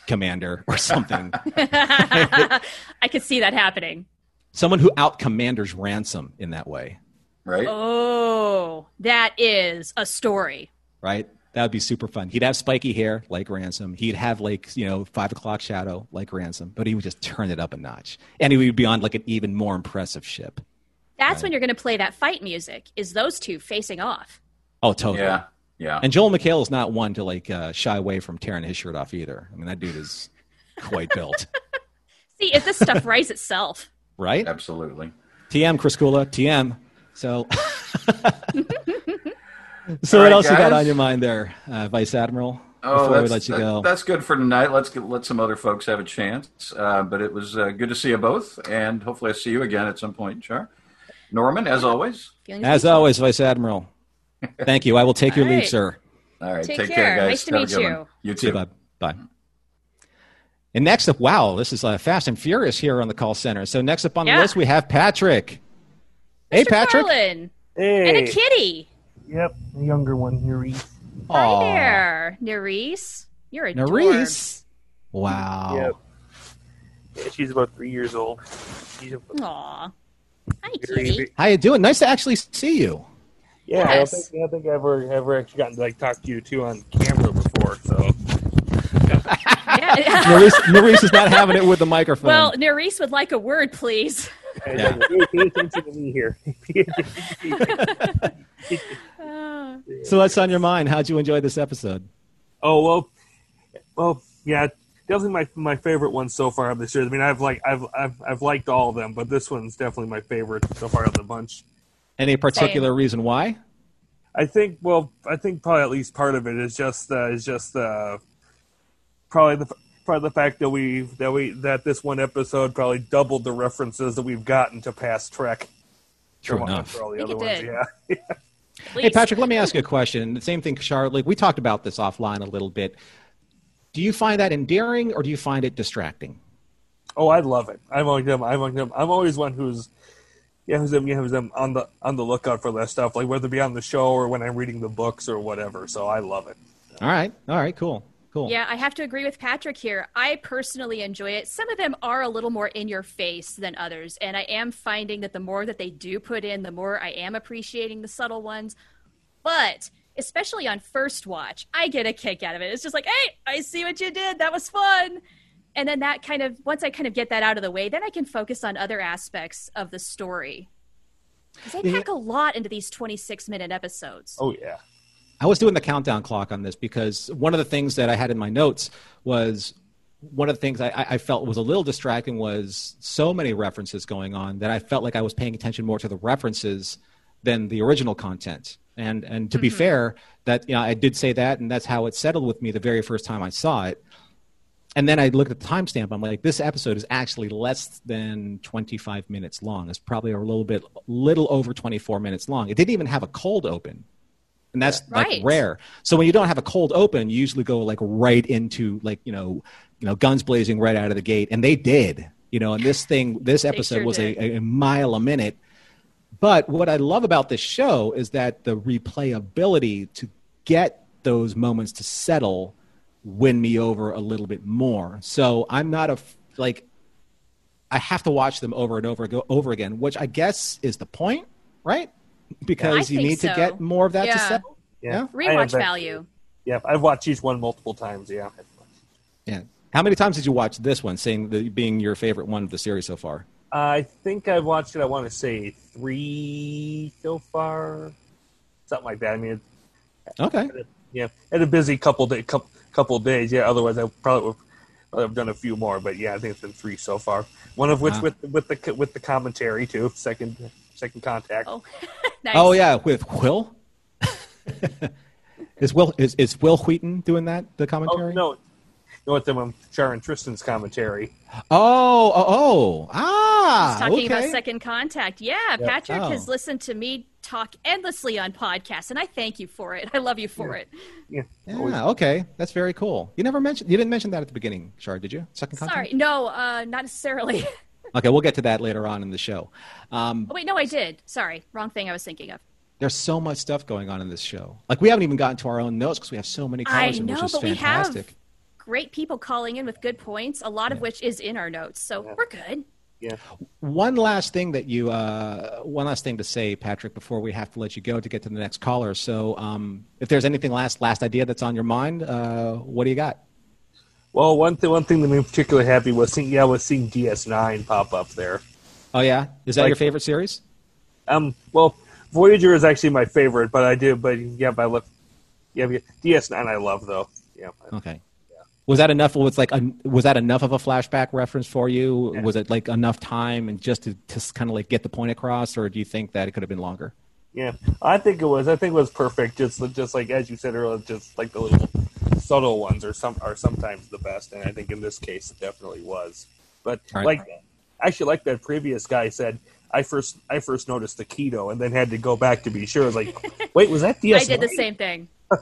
commander or something. I could see that happening. Someone who out commanders ransom in that way, Right? Oh, that is a story. right? That would be super fun. He'd have spiky hair like Ransom. He'd have like you know five o'clock shadow like Ransom, but he would just turn it up a notch, and he would be on like an even more impressive ship. That's when you're going to play that fight music. Is those two facing off? Oh, totally. Yeah. Yeah. And Joel McHale is not one to like uh, shy away from tearing his shirt off either. I mean, that dude is quite built, See, if this stuff writes itself. right? Absolutely. TM Chris Kula, TM. So, so All what right, else you got on your mind there, uh, Vice Admiral? Oh, before we let you that- go, that's good for tonight. Let's get, let some other folks have a chance. Uh, but it was uh, good to see you both, and hopefully I see you again at some point, Char. Norman, as always. As always, Vice Admiral. Thank you. I will take your All leave, sir. All right, Take take, care. guys. Nice to Have meet you. one. You too. bud. Bye. And next up, wow, this is uh, fast and furious here on the call center. So next up on the list, we have Patrick. Hey, Patrick. Carlin. Hey. And a kitty. Yep, the younger one, Nerese. Hi Aw. there, Nerese. You're a Nerese. Wow. Yep. Yeah, she's about three years old. She's a Aw. Hi, very, kitty. How you doing? Nice to actually see you. yeah. I don't think I don't think I've ever ever actually gotten to like talk to you two on camera before. So Yeah. Nerese, Nerese is not having it with the microphone. well, Nerese would like a word, please. Yeah. uh, pay, pay attention to me here. So what's on your mind? How'd you enjoy this episode? oh well, well yeah. Definitely my my favorite one so far of this year. I mean, I've like I've, I've I've liked all of them, but this one's definitely my favorite so far of the bunch. Any particular reason why? I think well, I think probably at least part of it is just uh, is just uh, probably the probably the fact that we that we that this one episode probably doubled the references that we've gotten to past Trek. True For- enough. For all the other ones, did. yeah. please. Hey, Patrick, let me ask you a question. The same thing, Charlotte. Like, we talked about this offline a little bit. Do you find that endearing or do you find it distracting? Oh, I love it. I'm always I'm, I'm, I'm always one who's yeah who's, yeah, who's um, on the on the lookout for that stuff, like whether it be on the show or when I'm reading the books or whatever. So I love it. All right. All right. Cool. Cool. Yeah, I have to agree with Patrick here. I personally enjoy it. Some of them are a little more in your face than others, and I am finding that the more that they do put in, the more I am appreciating the subtle ones. But especially on first watch, I get a kick out of it. It's just like, hey, I see what you did. That was fun. And then that kind of, once I kind of get that out of the way, then I can focus on other aspects of the story. Because they Yeah. pack a lot into these 26 minute episodes. Oh yeah. I was doing the countdown clock on this because one of the things that I had in my notes was one of the things I, I felt was a little distracting was so many references going on that I felt like I was paying attention more to the references than the original content. And and to be mm-hmm. fair, that you know, I did say that, and that's how it settled with me the very first time I saw it. And then I looked at the timestamp. I'm like, this episode is actually less than 25 minutes long. It's probably a little bit, little over 24 minutes long. It didn't even have a cold open and that's Right. like rare. So when you don't have a cold open, you usually go like right into like you know, you know, guns blazing right out of the gate, and they did. You know, and this thing, this episode sure was a, a mile a minute. But what I love about this show is that the replayability to get those moments to settle win me over a little bit more. So I'm not a like I have to watch them over and over go over again, which I guess is the point, right? Because I you think need to get more of that to Yeah. settle. Yeah. Rewatch value. Yeah, I've watched each one multiple times. Yeah. Yeah. How many times did you watch this one, saying the, being your favorite one of the series so far? I think I've watched it. I want to say three so far, something like that. I mean, Okay. yeah, had a busy couple day, couple, couple days. Yeah, otherwise I probably would probably have done a few more. But yeah, I think it's been three so far. One of which Wow. with with the with the commentary too. Second second contact. Oh, nice. Oh yeah, with Wil. is Wil is, is Wil Wheaton doing that? The commentary? Oh, commentary? no, know what them um, Char Tristan's commentary. Oh, oh, oh. ah, He's talking okay. about second contact. Yeah, Patrick Oh. has listened to me talk endlessly on podcasts, and I thank you for it. I love you for it. Yeah. Yeah, okay, that's very cool. You never mentioned, you didn't mention that at the beginning, Shar, did you? Second contact. Sorry, no, uh, not necessarily. Okay, we'll get to that later on in the show. Um, oh, wait, no, I did. Sorry, wrong thing I was thinking of. there's so much stuff going on in this show. Like we haven't even gotten to our own notes because we have so many I callers, in, know, which is but we have fantastic. great people calling in with good points, a lot of which is in our notes, so we're good. Yeah. One last thing that you, uh, one last thing to say, Patrick, before we have to let you go to get to the next caller. So, um, if there's anything last, last idea that's on your mind, uh, what do you got? Well, one thing, one thing that made me particularly happy was seeing, yeah, was seeing DS9 pop up there. Oh yeah, is that Like- your favorite series? Um, well, Voyager is actually my favorite, but I do, but yeah, I look, yeah, DS9 I love though. Yeah. Okay. Was that enough? Was like a, was that enough of a flashback reference for you? Yeah. Was it like enough time and just to, to kind of like get the point across, or do you think that it could have been longer? Yeah, I think it was. I think it was perfect. Just, just like as you said earlier, just like the little subtle ones are some are sometimes the best, and I think in this case it definitely was. But Right. like, actually, like that previous guy said, I first I first noticed the keto, and then had to go back to be sure. I was like, wait, was that DS? I did the same thing.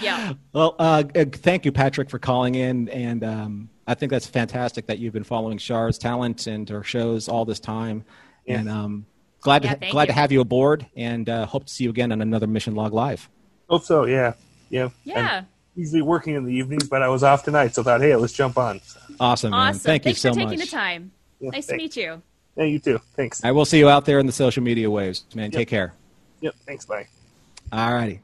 yeah. Well, uh, uh, thank you, Patrick, for calling in, and um, I think that's fantastic that you've been following Char's talent and her shows all this time, Yeah. and um, glad Yeah, to thank glad to have you aboard, and uh, hope to see you again on another Mission Log Live. Hope so. Yeah, yeah, Yeah. I'm usually working in the evenings, but I was off tonight, so I thought, hey, let's jump on. Awesome, man. Awesome. Thank Thanks you so for taking much. the time. Yeah, nice to meet you. Yeah, you too. Thanks. I will see you out there in the social media waves, man. Take care. Yep. Thanks. Bye. All righty.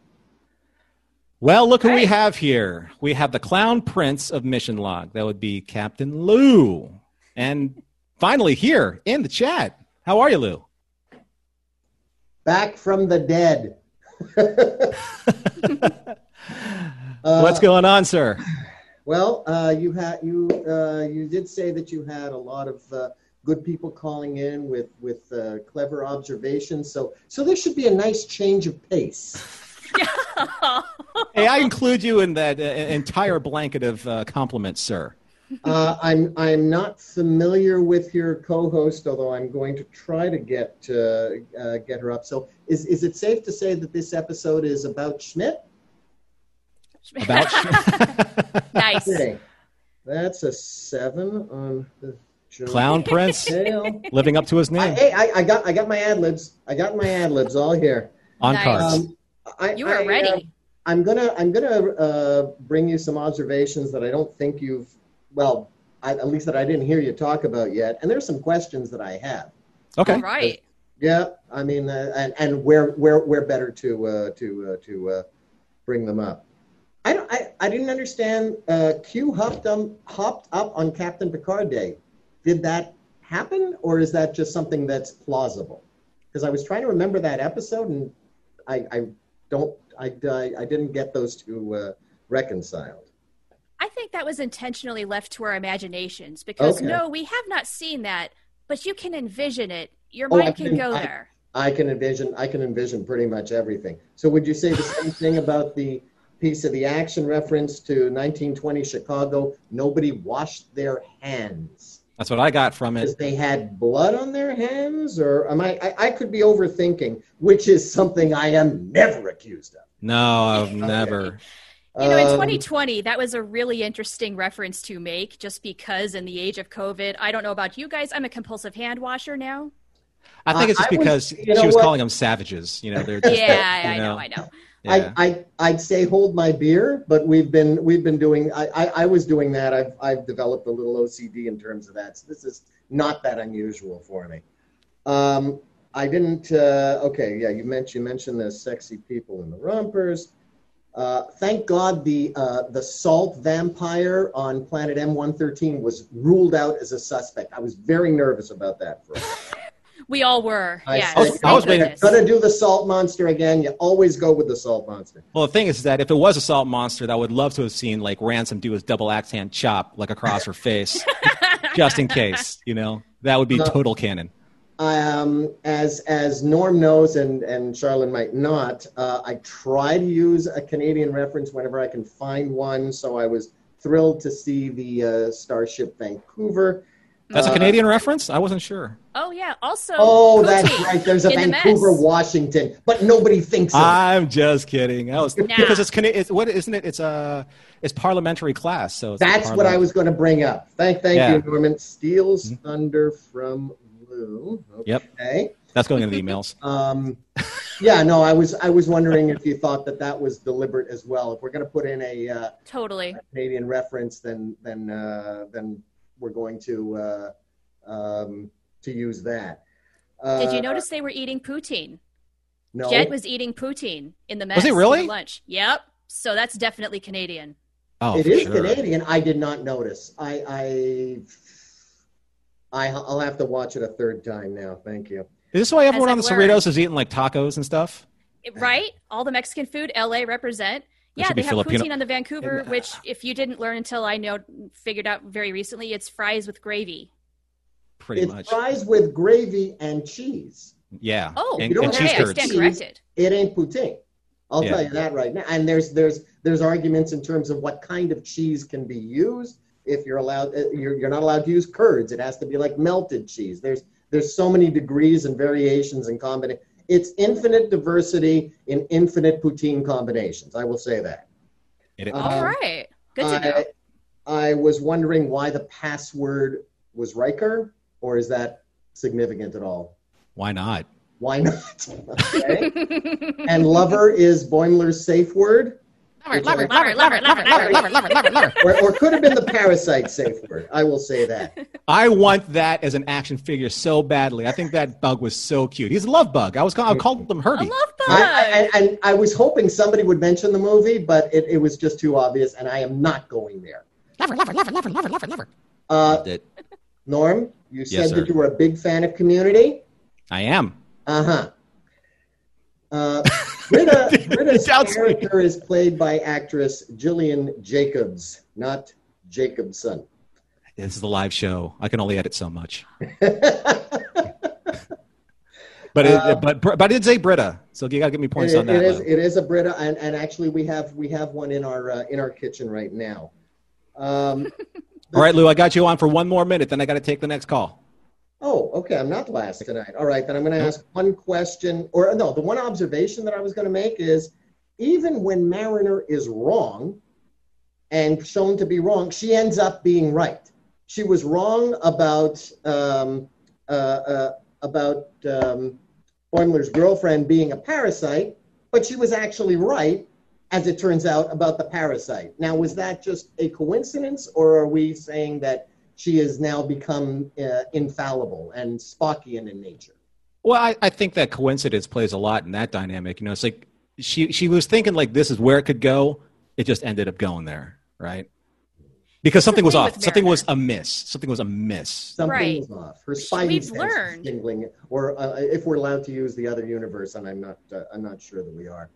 Well, look who we have here. We have the clown prince of Mission Log. That would be Captain Lou. And finally, here in the chat. How are you, Lou? Back from the dead. Uh, What's going on, sir? Well, uh, you had you uh, you did say that you had a lot of uh, good people calling in with with uh, clever observations. So so there should be a nice change of pace. Hey, I include you in that uh, entire blanket of uh, compliments, sir. Uh, I'm I'm not familiar with your co-host, although I'm going to try to get uh, uh, get her up. So is is it safe to say that this episode is about Schmidt? About nice. Okay. That's a seven on the Jones clown prince living up to his I, name hey, I, I got I got my ad libs. I got my ad libs all here. on Nice. cards. Um, I, You are I, ready. uh, I'm gonna I'm gonna uh, bring you some observations that I don't think you've well I, at least that I didn't hear you talk about yet. And there's some questions that I have. okay. All right. Yeah, I mean, uh, and and where where where better to uh, to uh, to uh, bring them up. I don't I, I didn't understand. Uh, Q hopped um hopped up on Captain Picard Day. Did that happen, or is that just something that's plausible? Because I was trying to remember that episode, and I I don't I I, I didn't get those two uh, reconciled. I think that was intentionally left to our imaginations because Okay. no, we have not seen that, but you can envision it. Your Oh, mind can can- go I- there. I can envision I can envision pretty much everything. So would you say the same thing about the piece of the action reference to 1920 Chicago? Nobody washed their hands That's what I got from it. they had blood on their hands, or am I, I? I could be overthinking, which is something I am never accused of. No, I've never. You know, in Um, 2020, that was a really interesting reference to make just because in the age of COVID, I don't know about you guys, I'm a compulsive hand washer now. I think it's just I was- because you know she was what? calling them savages. You know, they're just, Yeah, you I know, I know. Yeah. I, I I'd say hold my beer, but we've been we've been doing. I, I, I was doing that. I've I've developed a little OCD in terms of that. So this is not that unusual for me. Um, I didn't. Uh, okay, yeah, you mentioned you mentioned the sexy people in the rompers. Uh, thank God the uh, the salt vampire on planet M113 was ruled out as a suspect. I was very nervous about that for a while. We all were. I yes. I was- I was waiting- Gonna do the salt monster again. You always go with the salt monster. Well, the thing is that if it was a salt monster, that I would love to have seen like Ransom do his double axe hand chop like across her face, just in case. You know, that would be No. total canon. um, as as Norm knows, and and Charlene might not, uh, I try to use a Canadian reference whenever I can find one. So I was thrilled to see the uh, Starship Vancouver. That's a Uh, Canadian reference. I wasn't sure. Oh yeah. Also. Oh, that's right. There's a in the Vancouver, mess. Washington, but nobody thinks of. I'm just kidding. I was Nah. because it's, Cana- it's what isn't it? It's a it's parliamentary class. So it's That's what I was going to bring up. Thank, thank Yeah. you, Norman. Steals thunder from Lou. Yep. Okay. That's going in the emails. Um, yeah, no, I was I was wondering if you thought that that was deliberate as well. If we're going to put in a uh, Totally. Canadian reference, then then uh, then we're going to uh, um, to use that. Uh, Did you notice they were eating poutine? No. Jet was eating poutine in the mess. Was he for really? lunch. Yep. So that's definitely Canadian. Oh, it for sure. Canadian. I did not notice. I I I I'll have to watch it a third time now. Thank you. Is this why everyone on I've the learned. Cerritos is eating like tacos and stuff? Right? All the Mexican food, LA represent. There Yeah, should they have Filipino- poutine on the Vancouver, And, uh, which if you didn't learn until I know figured out very recently, it's fries with gravy. Pretty it's much. fries with gravy and cheese. Yeah. Oh, and, you don't and have cheese okay, I curds. stand corrected. It ain't poutine. I'll Yeah. tell you that right now. And there's there's there's arguments in terms of what kind of cheese can be used. If you're allowed, uh, you're, you're not allowed to use curds. It has to be like melted cheese. There's there's so many degrees and variations and combinations. It's infinite diversity in infinite poutine combinations. I will say that. It- Uh, All right. Good to know. I, I was wondering why the password was Riker, or is that significant at all? why not? Why not? Okay. and lover is Boimler's safe word, Lover, lover, lover, lover, lover, lover, lover, lover, lover, lover. or, or could have been the parasite safe word. I will say that. I want that as an action figure so badly. I think that bug was so cute. He's a love bug. I was call, I called him A Herbie. love bug. I, I, and I was hoping somebody would mention the movie, but it, it was just too obvious, and I am not going there. Lover, lover, lover, lover, lover, lover, lover. Uh, Loved it. Norm, you said Yes, that you were a big fan of Community. I am. Uh-huh. Uh Britta, Britta's Doubts me. character is played by actress Gillian Jacobs, not Jacobson. This is the live show. I can only edit so much. But it, Uh, but but I did say Britta, so you got to give me points It- on that. It is, it is a Brita, and, and actually we have we have one in our uh, in our kitchen right now. Um, All right, Lou, I got you on for one more minute. Then I got to take the next call. Oh, okay. I'm not last tonight. All right, then I'm going to ask one question, or no, the one observation that I was going to make is, even when Mariner is wrong, and shown to be wrong, she ends up being right. She was wrong about um, uh, uh, about um, Boimler's girlfriend being a parasite, but she was actually right, as it turns out, about the parasite. Now, was that just a coincidence, or are we saying that she has now become uh, infallible and Spockian in nature? Well, I, I think that coincidence plays a lot in that dynamic. You know, it's like she she was thinking like this is where it could go. It just ended up going there, right? Because something was off. Something was amiss. Something was amiss. Something Right. was off. Her spidey We've sense is tingling, or uh, if we're allowed to use the other universe, and I'm not, uh, I'm not sure that we are.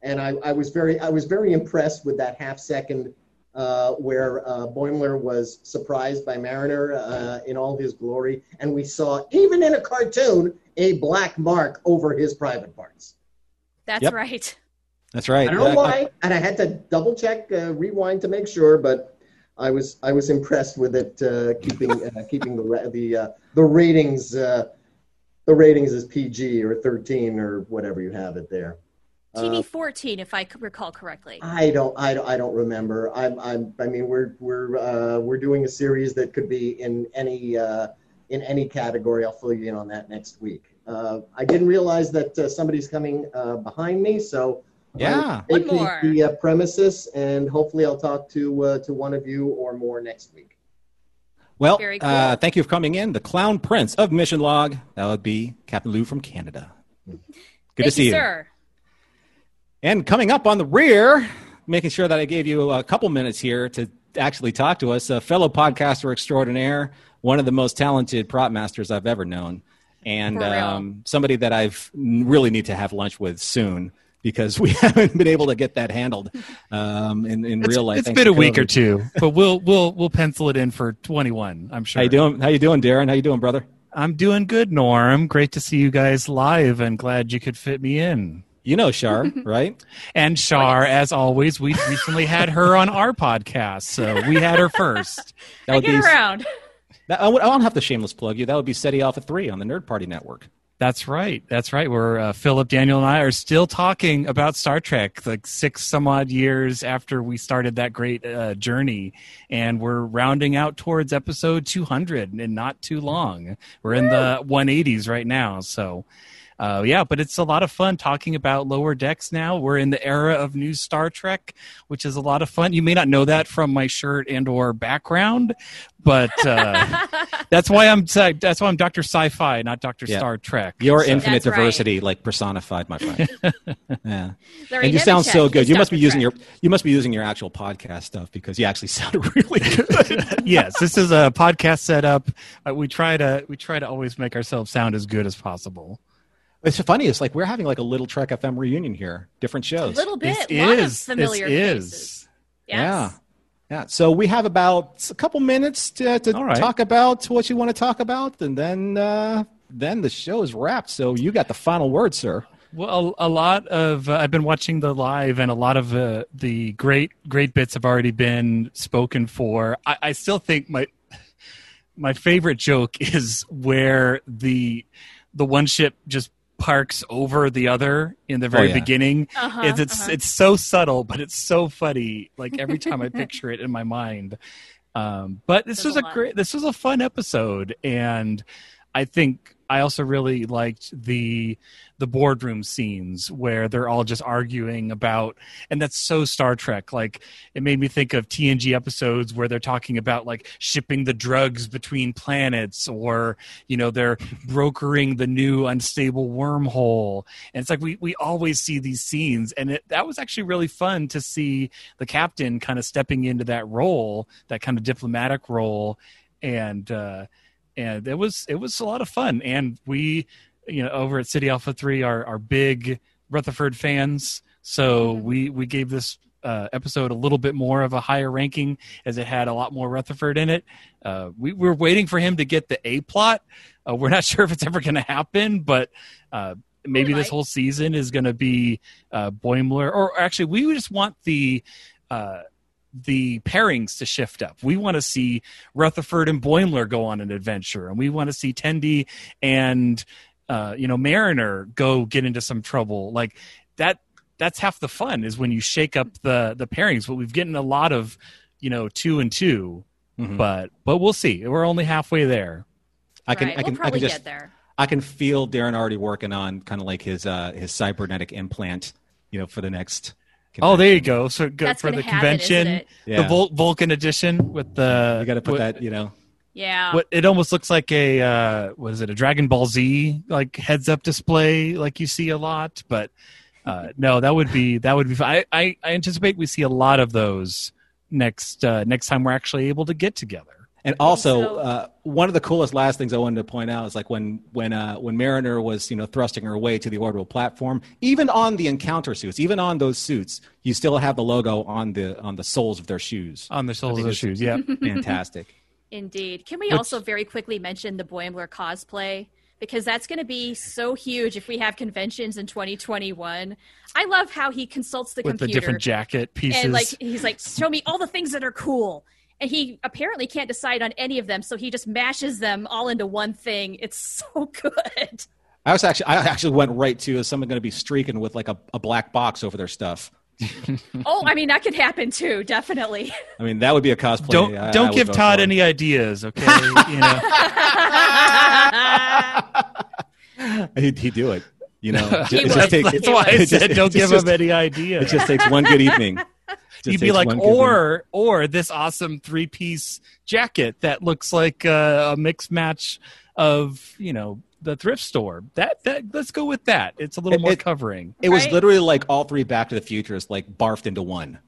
And I, I was very, I was very impressed with that half second uh, where uh, Boimler was surprised by Mariner uh, in all his glory, and we saw, even in a cartoon, a black mark over his private parts. That's Yep. right. That's right. I don't know why, and I had to double check, uh, rewind to make sure, but I was I was impressed with it, uh, keeping uh, keeping the the uh, the ratings uh, the ratings as PG or 13 or whatever you have it there. TV Uh, 14, if I recall correctly. I don't I don't I don't remember. I'm I'm I mean we're we're uh, we're doing a series that could be in any uh, in any category. I'll fill you in on that next week. Uh, I didn't realize that uh, somebody's coming uh, behind me, so Yeah. I One more. the uh, premises, and hopefully I'll talk to uh, to one of you or more next week. Well, cool. uh, thank you for coming in. The Clown Prince of Mission Log. That would be Captain Lou from Canada. Good Thank to see you, you. sir. And coming up on the rear, making sure that I gave you a couple minutes here to actually talk to us, a fellow podcaster extraordinaire, one of the most talented prop masters I've ever known, and um, somebody that I've really need to have lunch with soon because we haven't been able to get that handled um, in, in It's, real life. It's been a to week or two, but we'll we'll we'll pencil it in for 21. I'm sure. How you doing? How you doing, Darren? How you doing, brother? I'm doing good, Norm. Great to see you guys live and glad you could fit me in. You know Shar, right? And Shar, as always, we recently had her on our podcast, so we had her first. That I would get be. around. That, I, would, I don't have to shameless plug you. That would be Ceti Alpha 3 on the Nerd Party Network. That's right. That's right. We're uh, Philip, Daniel, and I are still talking about Star Trek, like six some odd years after we started that great uh, journey, and we're rounding out towards episode 200, and not too long. We're in the 180s right now, so. Uh, yeah, but it's a lot of fun talking about lower decks now. We're in the era of new Star Trek, which is a lot of fun. You may not know that from my shirt and or background, but uh, that's why I'm that's why I'm Doctor Sci-Fi, not Doctor Yeah. Star Trek. Your So- infinite That's right. diversity, like personified, my friend. yeah. Larry and you sound so good. is You must be using Trek. your you must be using your actual podcast stuff because you actually sound really good. yes, this is a podcast setup. Uh, we try to we try to always make ourselves sound as good as possible. It's funny. It's like we're having like a little Trek FM reunion here, different shows. A shows. little bit. This lot is of familiar this faces. is. Yes. Yeah. Yeah. So we have about a couple minutes to, to All right. talk about what you want to talk about, and then uh, then the show is wrapped. So you got the final word, sir. Well, a, a lot of uh, I've been watching the live, and a lot of uh, the great great bits have already been spoken for. I, I still think my my favorite joke is where the the one ship just parks over the other in the very yeah. beginning. Uh-huh, it's it's, uh-huh. it's so subtle, but it's so funny. Like every time I picture it in my mind. Um, but this There's was a a great, this was a fun episode, and I think I also really liked the the boardroom scenes where they're all just arguing about, and that's so Star Trek. Like it made me think of TNG episodes where they're talking about like shipping the drugs between planets, or you know they're brokering the new unstable wormhole. And it's like we we always see these scenes, and it, that was actually really fun to see the captain kind of stepping into that role, that kind of diplomatic role, and. uh and it was it was a lot of fun. And we you know over at Ceti Alpha 3 are, are big rutherford fans. So Mhm. we we gave this uh, episode a little bit more of a higher ranking as it had a lot more rutherford in it. Uh, we were waiting for him to get the a plot. Uh, we're not sure if it's ever going to happen but uh, maybe this whole season is going to be uh, boimler or actually we just want the uh, the pairings to shift up. We want to see Rutherford and Boimler go on an adventure, and we want to see Tendi and uh, you know Mariner go get into some trouble. Like that. That's half the fun is when you shake up the the pairings. But we've gotten a lot of you know two and 2 Mhm. but but we'll see. We're only halfway there. I can right. I can we'll probably I can just get there. I can feel Darren already working on kind of like his uh, his cybernetic implant, you know, for the next. Oh, there you go. So good That's for the happen, convention, it? Yeah. the Vul- Vulcan edition with the. You got to put with- that, you know. Yeah. What it almost looks like a uh, what is it? A Dragon Ball Z like heads up display like you see a lot, but uh, no, that would be that would be. I, I I anticipate we see a lot of those next uh, next time we're actually able to get together. And also, so. uh, one of the coolest last things I wanted to point out is like when when uh, when Mariner was you know thrusting her way to the orbital platform, even on the encounter suits, even on those suits, you still have the logo on the on the soles of their shoes. On the soles of think the shoes, yeah. Fantastic. Indeed. Can we Which- also very quickly mention the Boimler cosplay? Because that's going to be so huge if we have conventions in 2021. I love how he consults the With the computer. different jacket pieces. and like he's like, show me all the things that are cool. And he apparently can't decide on any of them, so he just mashes them all into one thing. It's so good. I was actually I actually went right to is someone going to be streaking with like a, a black box over their stuff. Oh, I mean that could happen too, definitely. I mean, that would be a cosplay. don't I- I don't would give Todd for. any ideas, okay? you know. He'd, he'd do it. You know, He it just takes, That's why I it just- said it don't give just- him any ideas. It just takes one good evening. Just You'd be like, one good or or this awesome three piece jacket that looks like uh, a mixed match of you know the thrift store. That that let's go with that. It's a little It- more it- covering. It was literally like all three Back to the Futures like barfed into one,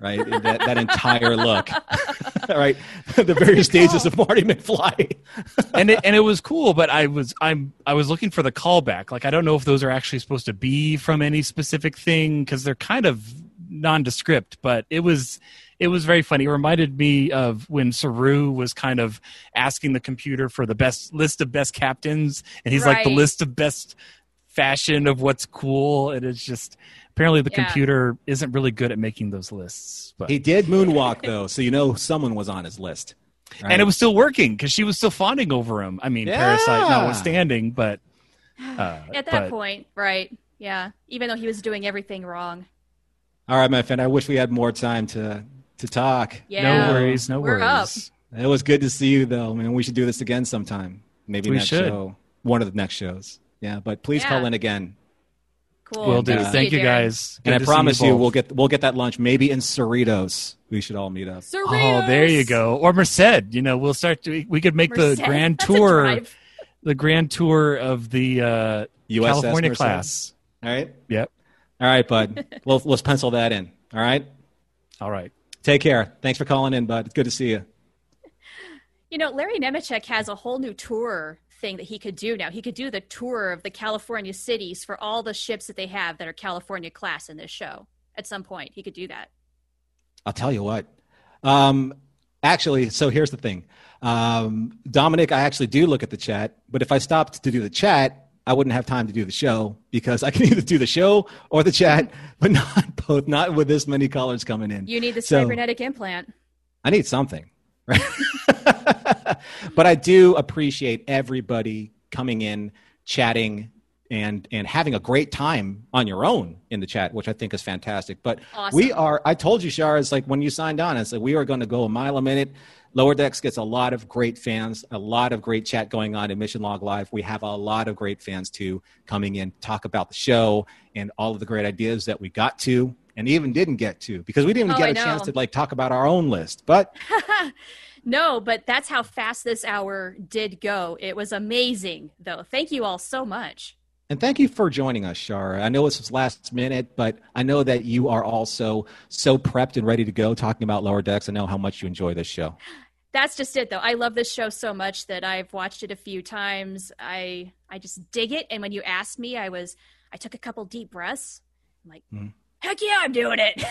right? that, that entire look, right? the various stages of Marty McFly. and it and it was cool, but I was I'm I was looking for the callback. Like I don't know if those are actually supposed to be from any specific thing because they're kind of nondescript, but it was it was very funny. It reminded me of when Saru was kind of asking the computer for the best list of best captains, and he's like the list of best fashion of what's cool, and it's just apparently the Yeah. computer isn't really good at making those lists. But He did moonwalk though, so you know someone was on his list. Right? and it was still working because she was still fawning over him. I mean, Parasite Yeah. notwithstanding, but uh, At that but- point, right? Yeah. Even though he was doing everything wrong. All right, my friend. I wish we had more time to to talk. Yeah. no worries, no We're worries. up. It was good to see you, though. I mean, we should do this again sometime. Maybe We next should. show, one of the next shows. Yeah, but please Yeah. call in again. Cool. We'll do. Good to see Thank you Darren. guys. and I promise you, both. we'll get we'll get that lunch maybe in Cerritos. We should all meet up. Cerritos. Oh, there you go. Or Merced. You know, we'll start to. We could make Merced? the grand That's tour. The grand tour of the uh, USS California Merced. class. All right, Yep. All right, bud. we'll, let's pencil that in. All right. All right. Take care. Thanks for calling in, bud. It's good to see you. You know, Larry Nemecek has a whole new tour thing that he could do now. He could do the tour of the California cities for all the ships that they have that are California class in this show. At some point, he could do that. I'll tell you what. Um, actually, so here's the thing. Um, Dominic, I actually do look at the chat, but if I stopped to do the chat, I wouldn't have time to do the show because I can either do the show or the chat, but not both, not with this many callers coming in. You need the So- cybernetic implant. I need something. Right? but I do appreciate everybody coming in, chatting, and and having a great time on your own in the chat, which I think is fantastic. But Awesome. we are. I told you, Shara, it's like when you signed on, it's like we are going to go a mile a minute. Lower Decks gets a lot of great fans, a lot of great chat going on in Mission Log Live. We have a lot of great fans too coming in, talk about the show and all of the great ideas that we got to and even didn't get to because we didn't even Oh, get I a chance to like talk about our own list. But No, but that's how fast this hour did go. It was amazing, though. Thank you all so much. And thank you for joining us, Shara. I know this was last minute, but I know that you are also so prepped and ready to go talking about Lower Decks. I know how much you enjoy this show. That's just it, though. I love this show so much that I've watched it a few times. I I just dig it. And when you asked me, I was I took a couple deep breaths. I'm like, Mhm. heck yeah, I'm doing it.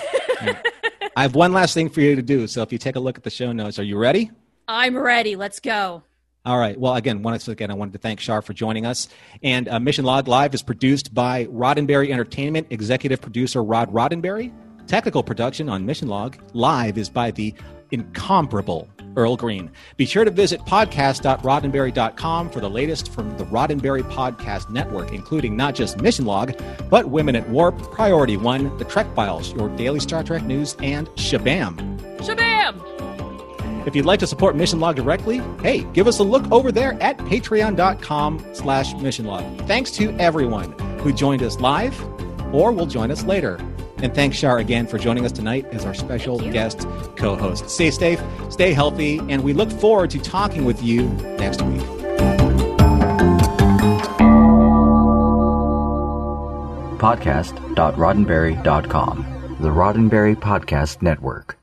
I have one last thing for you to do. So if you take a look at the show notes, are you ready? I'm ready. Let's go. All right. Well, again, once again, I wanted to thank Shar for joining us. And uh, Mission Log Live is produced by Roddenberry Entertainment, executive producer Rod Roddenberry. Technical production on Mission Log Live is by the incomparable Earl Green. Be sure to visit podcast.roddenberry.com for the latest from the Roddenberry Podcast Network, including not just Mission Log, but Women at Warp, Priority One, The Trek Files, your daily Star Trek news, and Shabam. Shabam! If you'd like to support Mission Log directly, hey, give us a look over there at patreon.com slash mission log. Thanks to everyone who joined us live or will join us later. And thanks, Shar, again for joining us tonight as our special guest co-host. Stay safe, stay healthy, and we look forward to talking with you next week. Podcast.roddenberry.com. The Roddenberry Podcast Network.